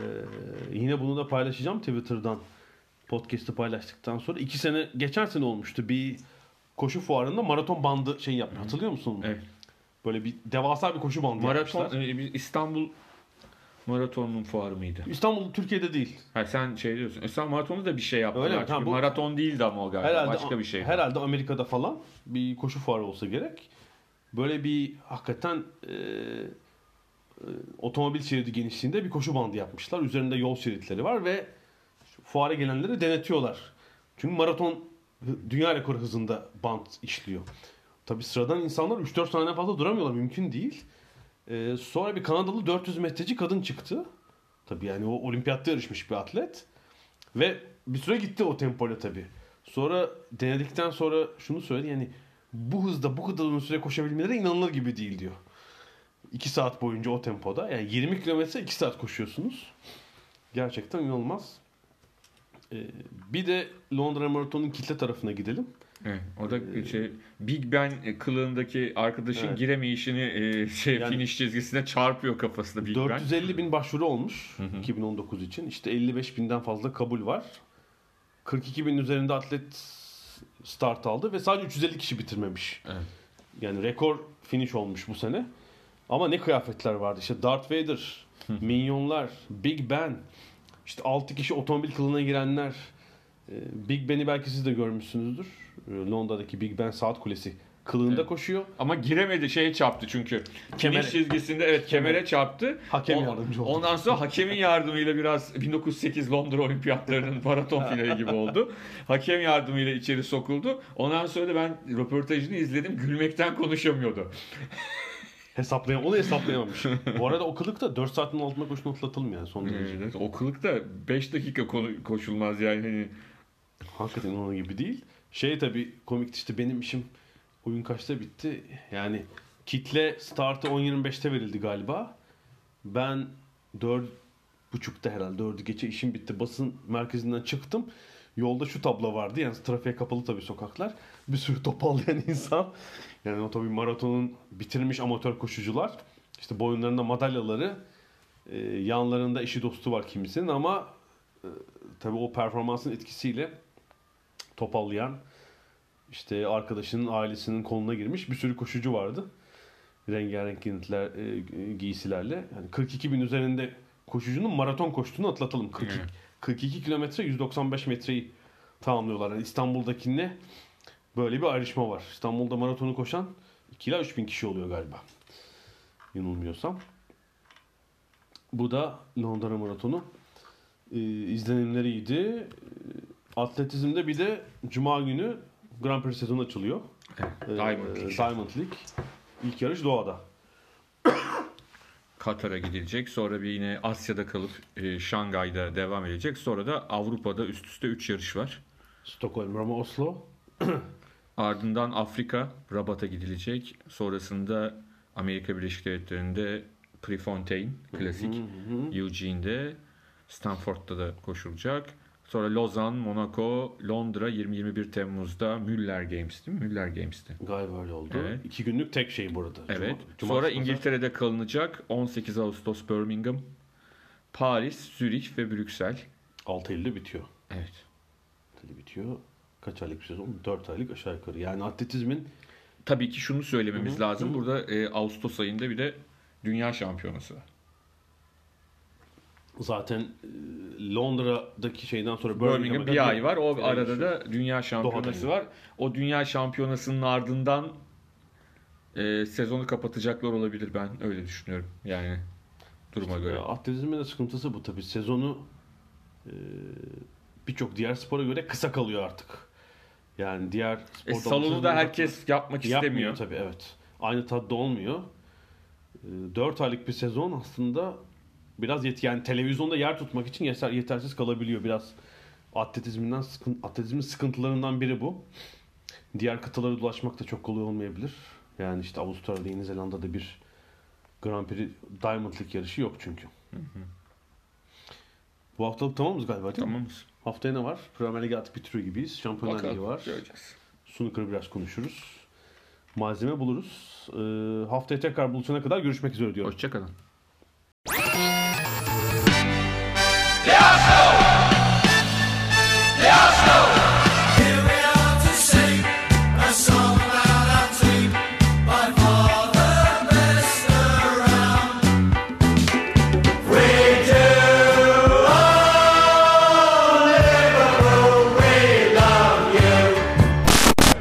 yine bunu da paylaşacağım Twitter'dan podcast'ı paylaştıktan sonra. 2 sene geçen sene olmuştu bir koşu fuarında maraton bandı şey yaptı. Hatırlıyor musun? Evet. Böyle bir devasa bir koşu bandı Maraton yapmışlar. e, İstanbul maratonunun fuarı mıydı? İstanbul Türkiye'de değil. Ha, sen şey diyorsun. İstanbul maratonu da bir şey yaptılar. Öyle mi? Çünkü bu- Maraton değildi ama o galiba. Herhalde Başka bir şey. Herhalde Amerika'da falan bir koşu fuarı olsa gerek. Böyle bir hakikaten e, e, otomobil şeridi genişliğinde bir koşu bandı yapmışlar. Üzerinde yol şeritleri var ve fuara gelenleri denetiyorlar. Çünkü maraton dünya rekoru hızında bant işliyor. Tabi sıradan insanlar 3-4 saniye fazla duramıyorlar. Mümkün değil. E, sonra bir Kanadalı 400 metreci kadın çıktı. Tabi yani o olimpiyatta yarışmış bir atlet. Ve bir süre gitti o tempoyla tabii. Sonra denedikten sonra şunu söyledi yani bu hızda bu kadar uzun süre koşabilmeleri inanılır gibi değil diyor. 2 saat boyunca o tempoda yani 20 kilometre 2 saat koşuyorsunuz. Gerçekten inanılmaz. Ee, bir de Londra Maratonu'nun kitle tarafına gidelim. Evet, o da şey Big Ben kılığındaki arkadaşın Evet. giremeyişini e, şey Yani- finish çizgisine çarpıyor kafasında Big Ben. 450 bin başvuru olmuş 2019 için. İşte 55 binden fazla kabul var. 42 bin üzerinde atlet start aldı ve sadece 350 kişi bitirmemiş. Evet. Yani rekor finish olmuş bu sene. Ama ne kıyafetler vardı. İşte Darth Vader, Minyonlar, Big Ben, işte 6 kişi otomobil kılığına girenler. Ee, Big Ben'i belki siz de görmüşsünüzdür. Ee, Londra'daki Big Ben saat kulesi kılığında koşuyor. Ama giremedi şeye çarptı çünkü. Kemere. Finish çizgisinde evet kemere çarptı. Hakem On- yardımcı oldu. Ondan sonra hakemin yardımıyla biraz 1908 Londra Olimpiyatlarının maraton finali gibi oldu. Hakem yardımıyla içeri sokuldu. Ondan sonra da ben röportajını izledim. Gülmekten konuşamıyordu. Hesaplayam onu hesaplayamamış. Bu arada o kılıkta 4 saatin altında koşun atlatılım yani son derece. Evet, o kılıkta 5 dakika koşulmaz yani. Hani Hakikaten onun gibi değil. Şey tabii komikti işte benim işim oyun kaçta bitti? Yani kitle startı 10.25'te verildi galiba. Ben 4.30'da herhalde 4'ü geçe işim bitti. Basın merkezinden çıktım. Yolda şu tablo vardı. Yani trafiğe kapalı tabii sokaklar. Bir sürü topallayan insan. Yani o tabii maratonun bitirmiş amatör koşucular. İşte boyunlarında madalyaları. e, yanlarında eşi dostu var kimisinin ama e, tabii o performansın etkisiyle topallayan işte arkadaşının ailesinin koluna girmiş bir sürü koşucu vardı. Rengarenk giyintiler, e, giysilerle. Yani 42 bin üzerinde koşucunun maraton koştuğunu atlatalım. 42, Evet. 42 kilometre 195 metreyi tamamlıyorlar. Yani İstanbul'dakinde böyle bir ayrışma var. İstanbul'da maratonu koşan 2 ila 3 bin kişi oluyor galiba. Yanılmıyorsam. Bu da Londra Maratonu. Ee, izlenimleriydi. Ee, Atletizmde bir de Cuma günü Grand Prix sezonu açılıyor. Ee, Diamond League. Diamond League. İlk yarış Doğa'da. Katar'a gidilecek. Sonra bir yine Asya'da kalıp e, Şangay'da devam edecek. Sonra da Avrupa'da üst üste 3 yarış var. Stockholm, Roma, Oslo. Ardından Afrika, Rabat'a gidilecek. Sonrasında Amerika Birleşik Devletleri'nde Prefontaine, klasik. Eugene'de, Stanford'da da koşulacak. Sonra Lozan, Monaco, Londra 20-21 Temmuz'da Müller Games değil mi? Müller Games'ti. Galiba öyle oldu. Evet. İki günlük tek şey burada. Evet. Cuma- Sonra cumartesi, İngiltere'de kalınacak. 18 Ağustos Birmingham, Paris, Zürih ve Brüksel. pazar. 6 Eylül'de bitiyor. Evet. 6 Eylül'de bitiyor. Kaç aylık bir sezon? 4 aylık aşağı yukarı. Yani atletizmin Tabii ki şunu söylememiz lazım. Burada e, Ağustos ayında bir de Dünya Şampiyonası var. Zaten e, Londra'daki şeyden sonra Birmingham bir ay var. O arada da Dünya Şampiyonası var. O Dünya Şampiyonası'nın ardından e, sezonu kapatacaklar olabilir ben öyle düşünüyorum. Yani duruma göre. Ya, atletizmin de sıkıntısı bu tabii. Sezonu e, birçok diğer spora göre kısa kalıyor artık. Yani diğer E, salonu da herkes yapmak Yapmıyor istemiyor. tabii evet. Aynı tadda olmuyor. 4 aylık bir sezon aslında biraz yet yani televizyonda yer tutmak için yeter, yetersiz kalabiliyor biraz. Atletizminden sıkın, atletizmin sıkıntılarından biri bu. Diğer kıtaları dolaşmak da çok kolay olmayabilir. Yani işte Avustralya, Yeni Zelanda'da bir Grand Prix Diamond League yarışı yok çünkü. Bu haftalık tamamız galiba değil mi? Tamamız. Haftaya ne var? Premier Ligi artık bitiriyor gibiyiz. Şampiyonlar Ligi var. göreceğiz. Snooker'ı biraz konuşuruz. Malzeme buluruz. Ee, haftaya tekrar buluşana kadar görüşmek üzere diyorum. Hoşçakalın.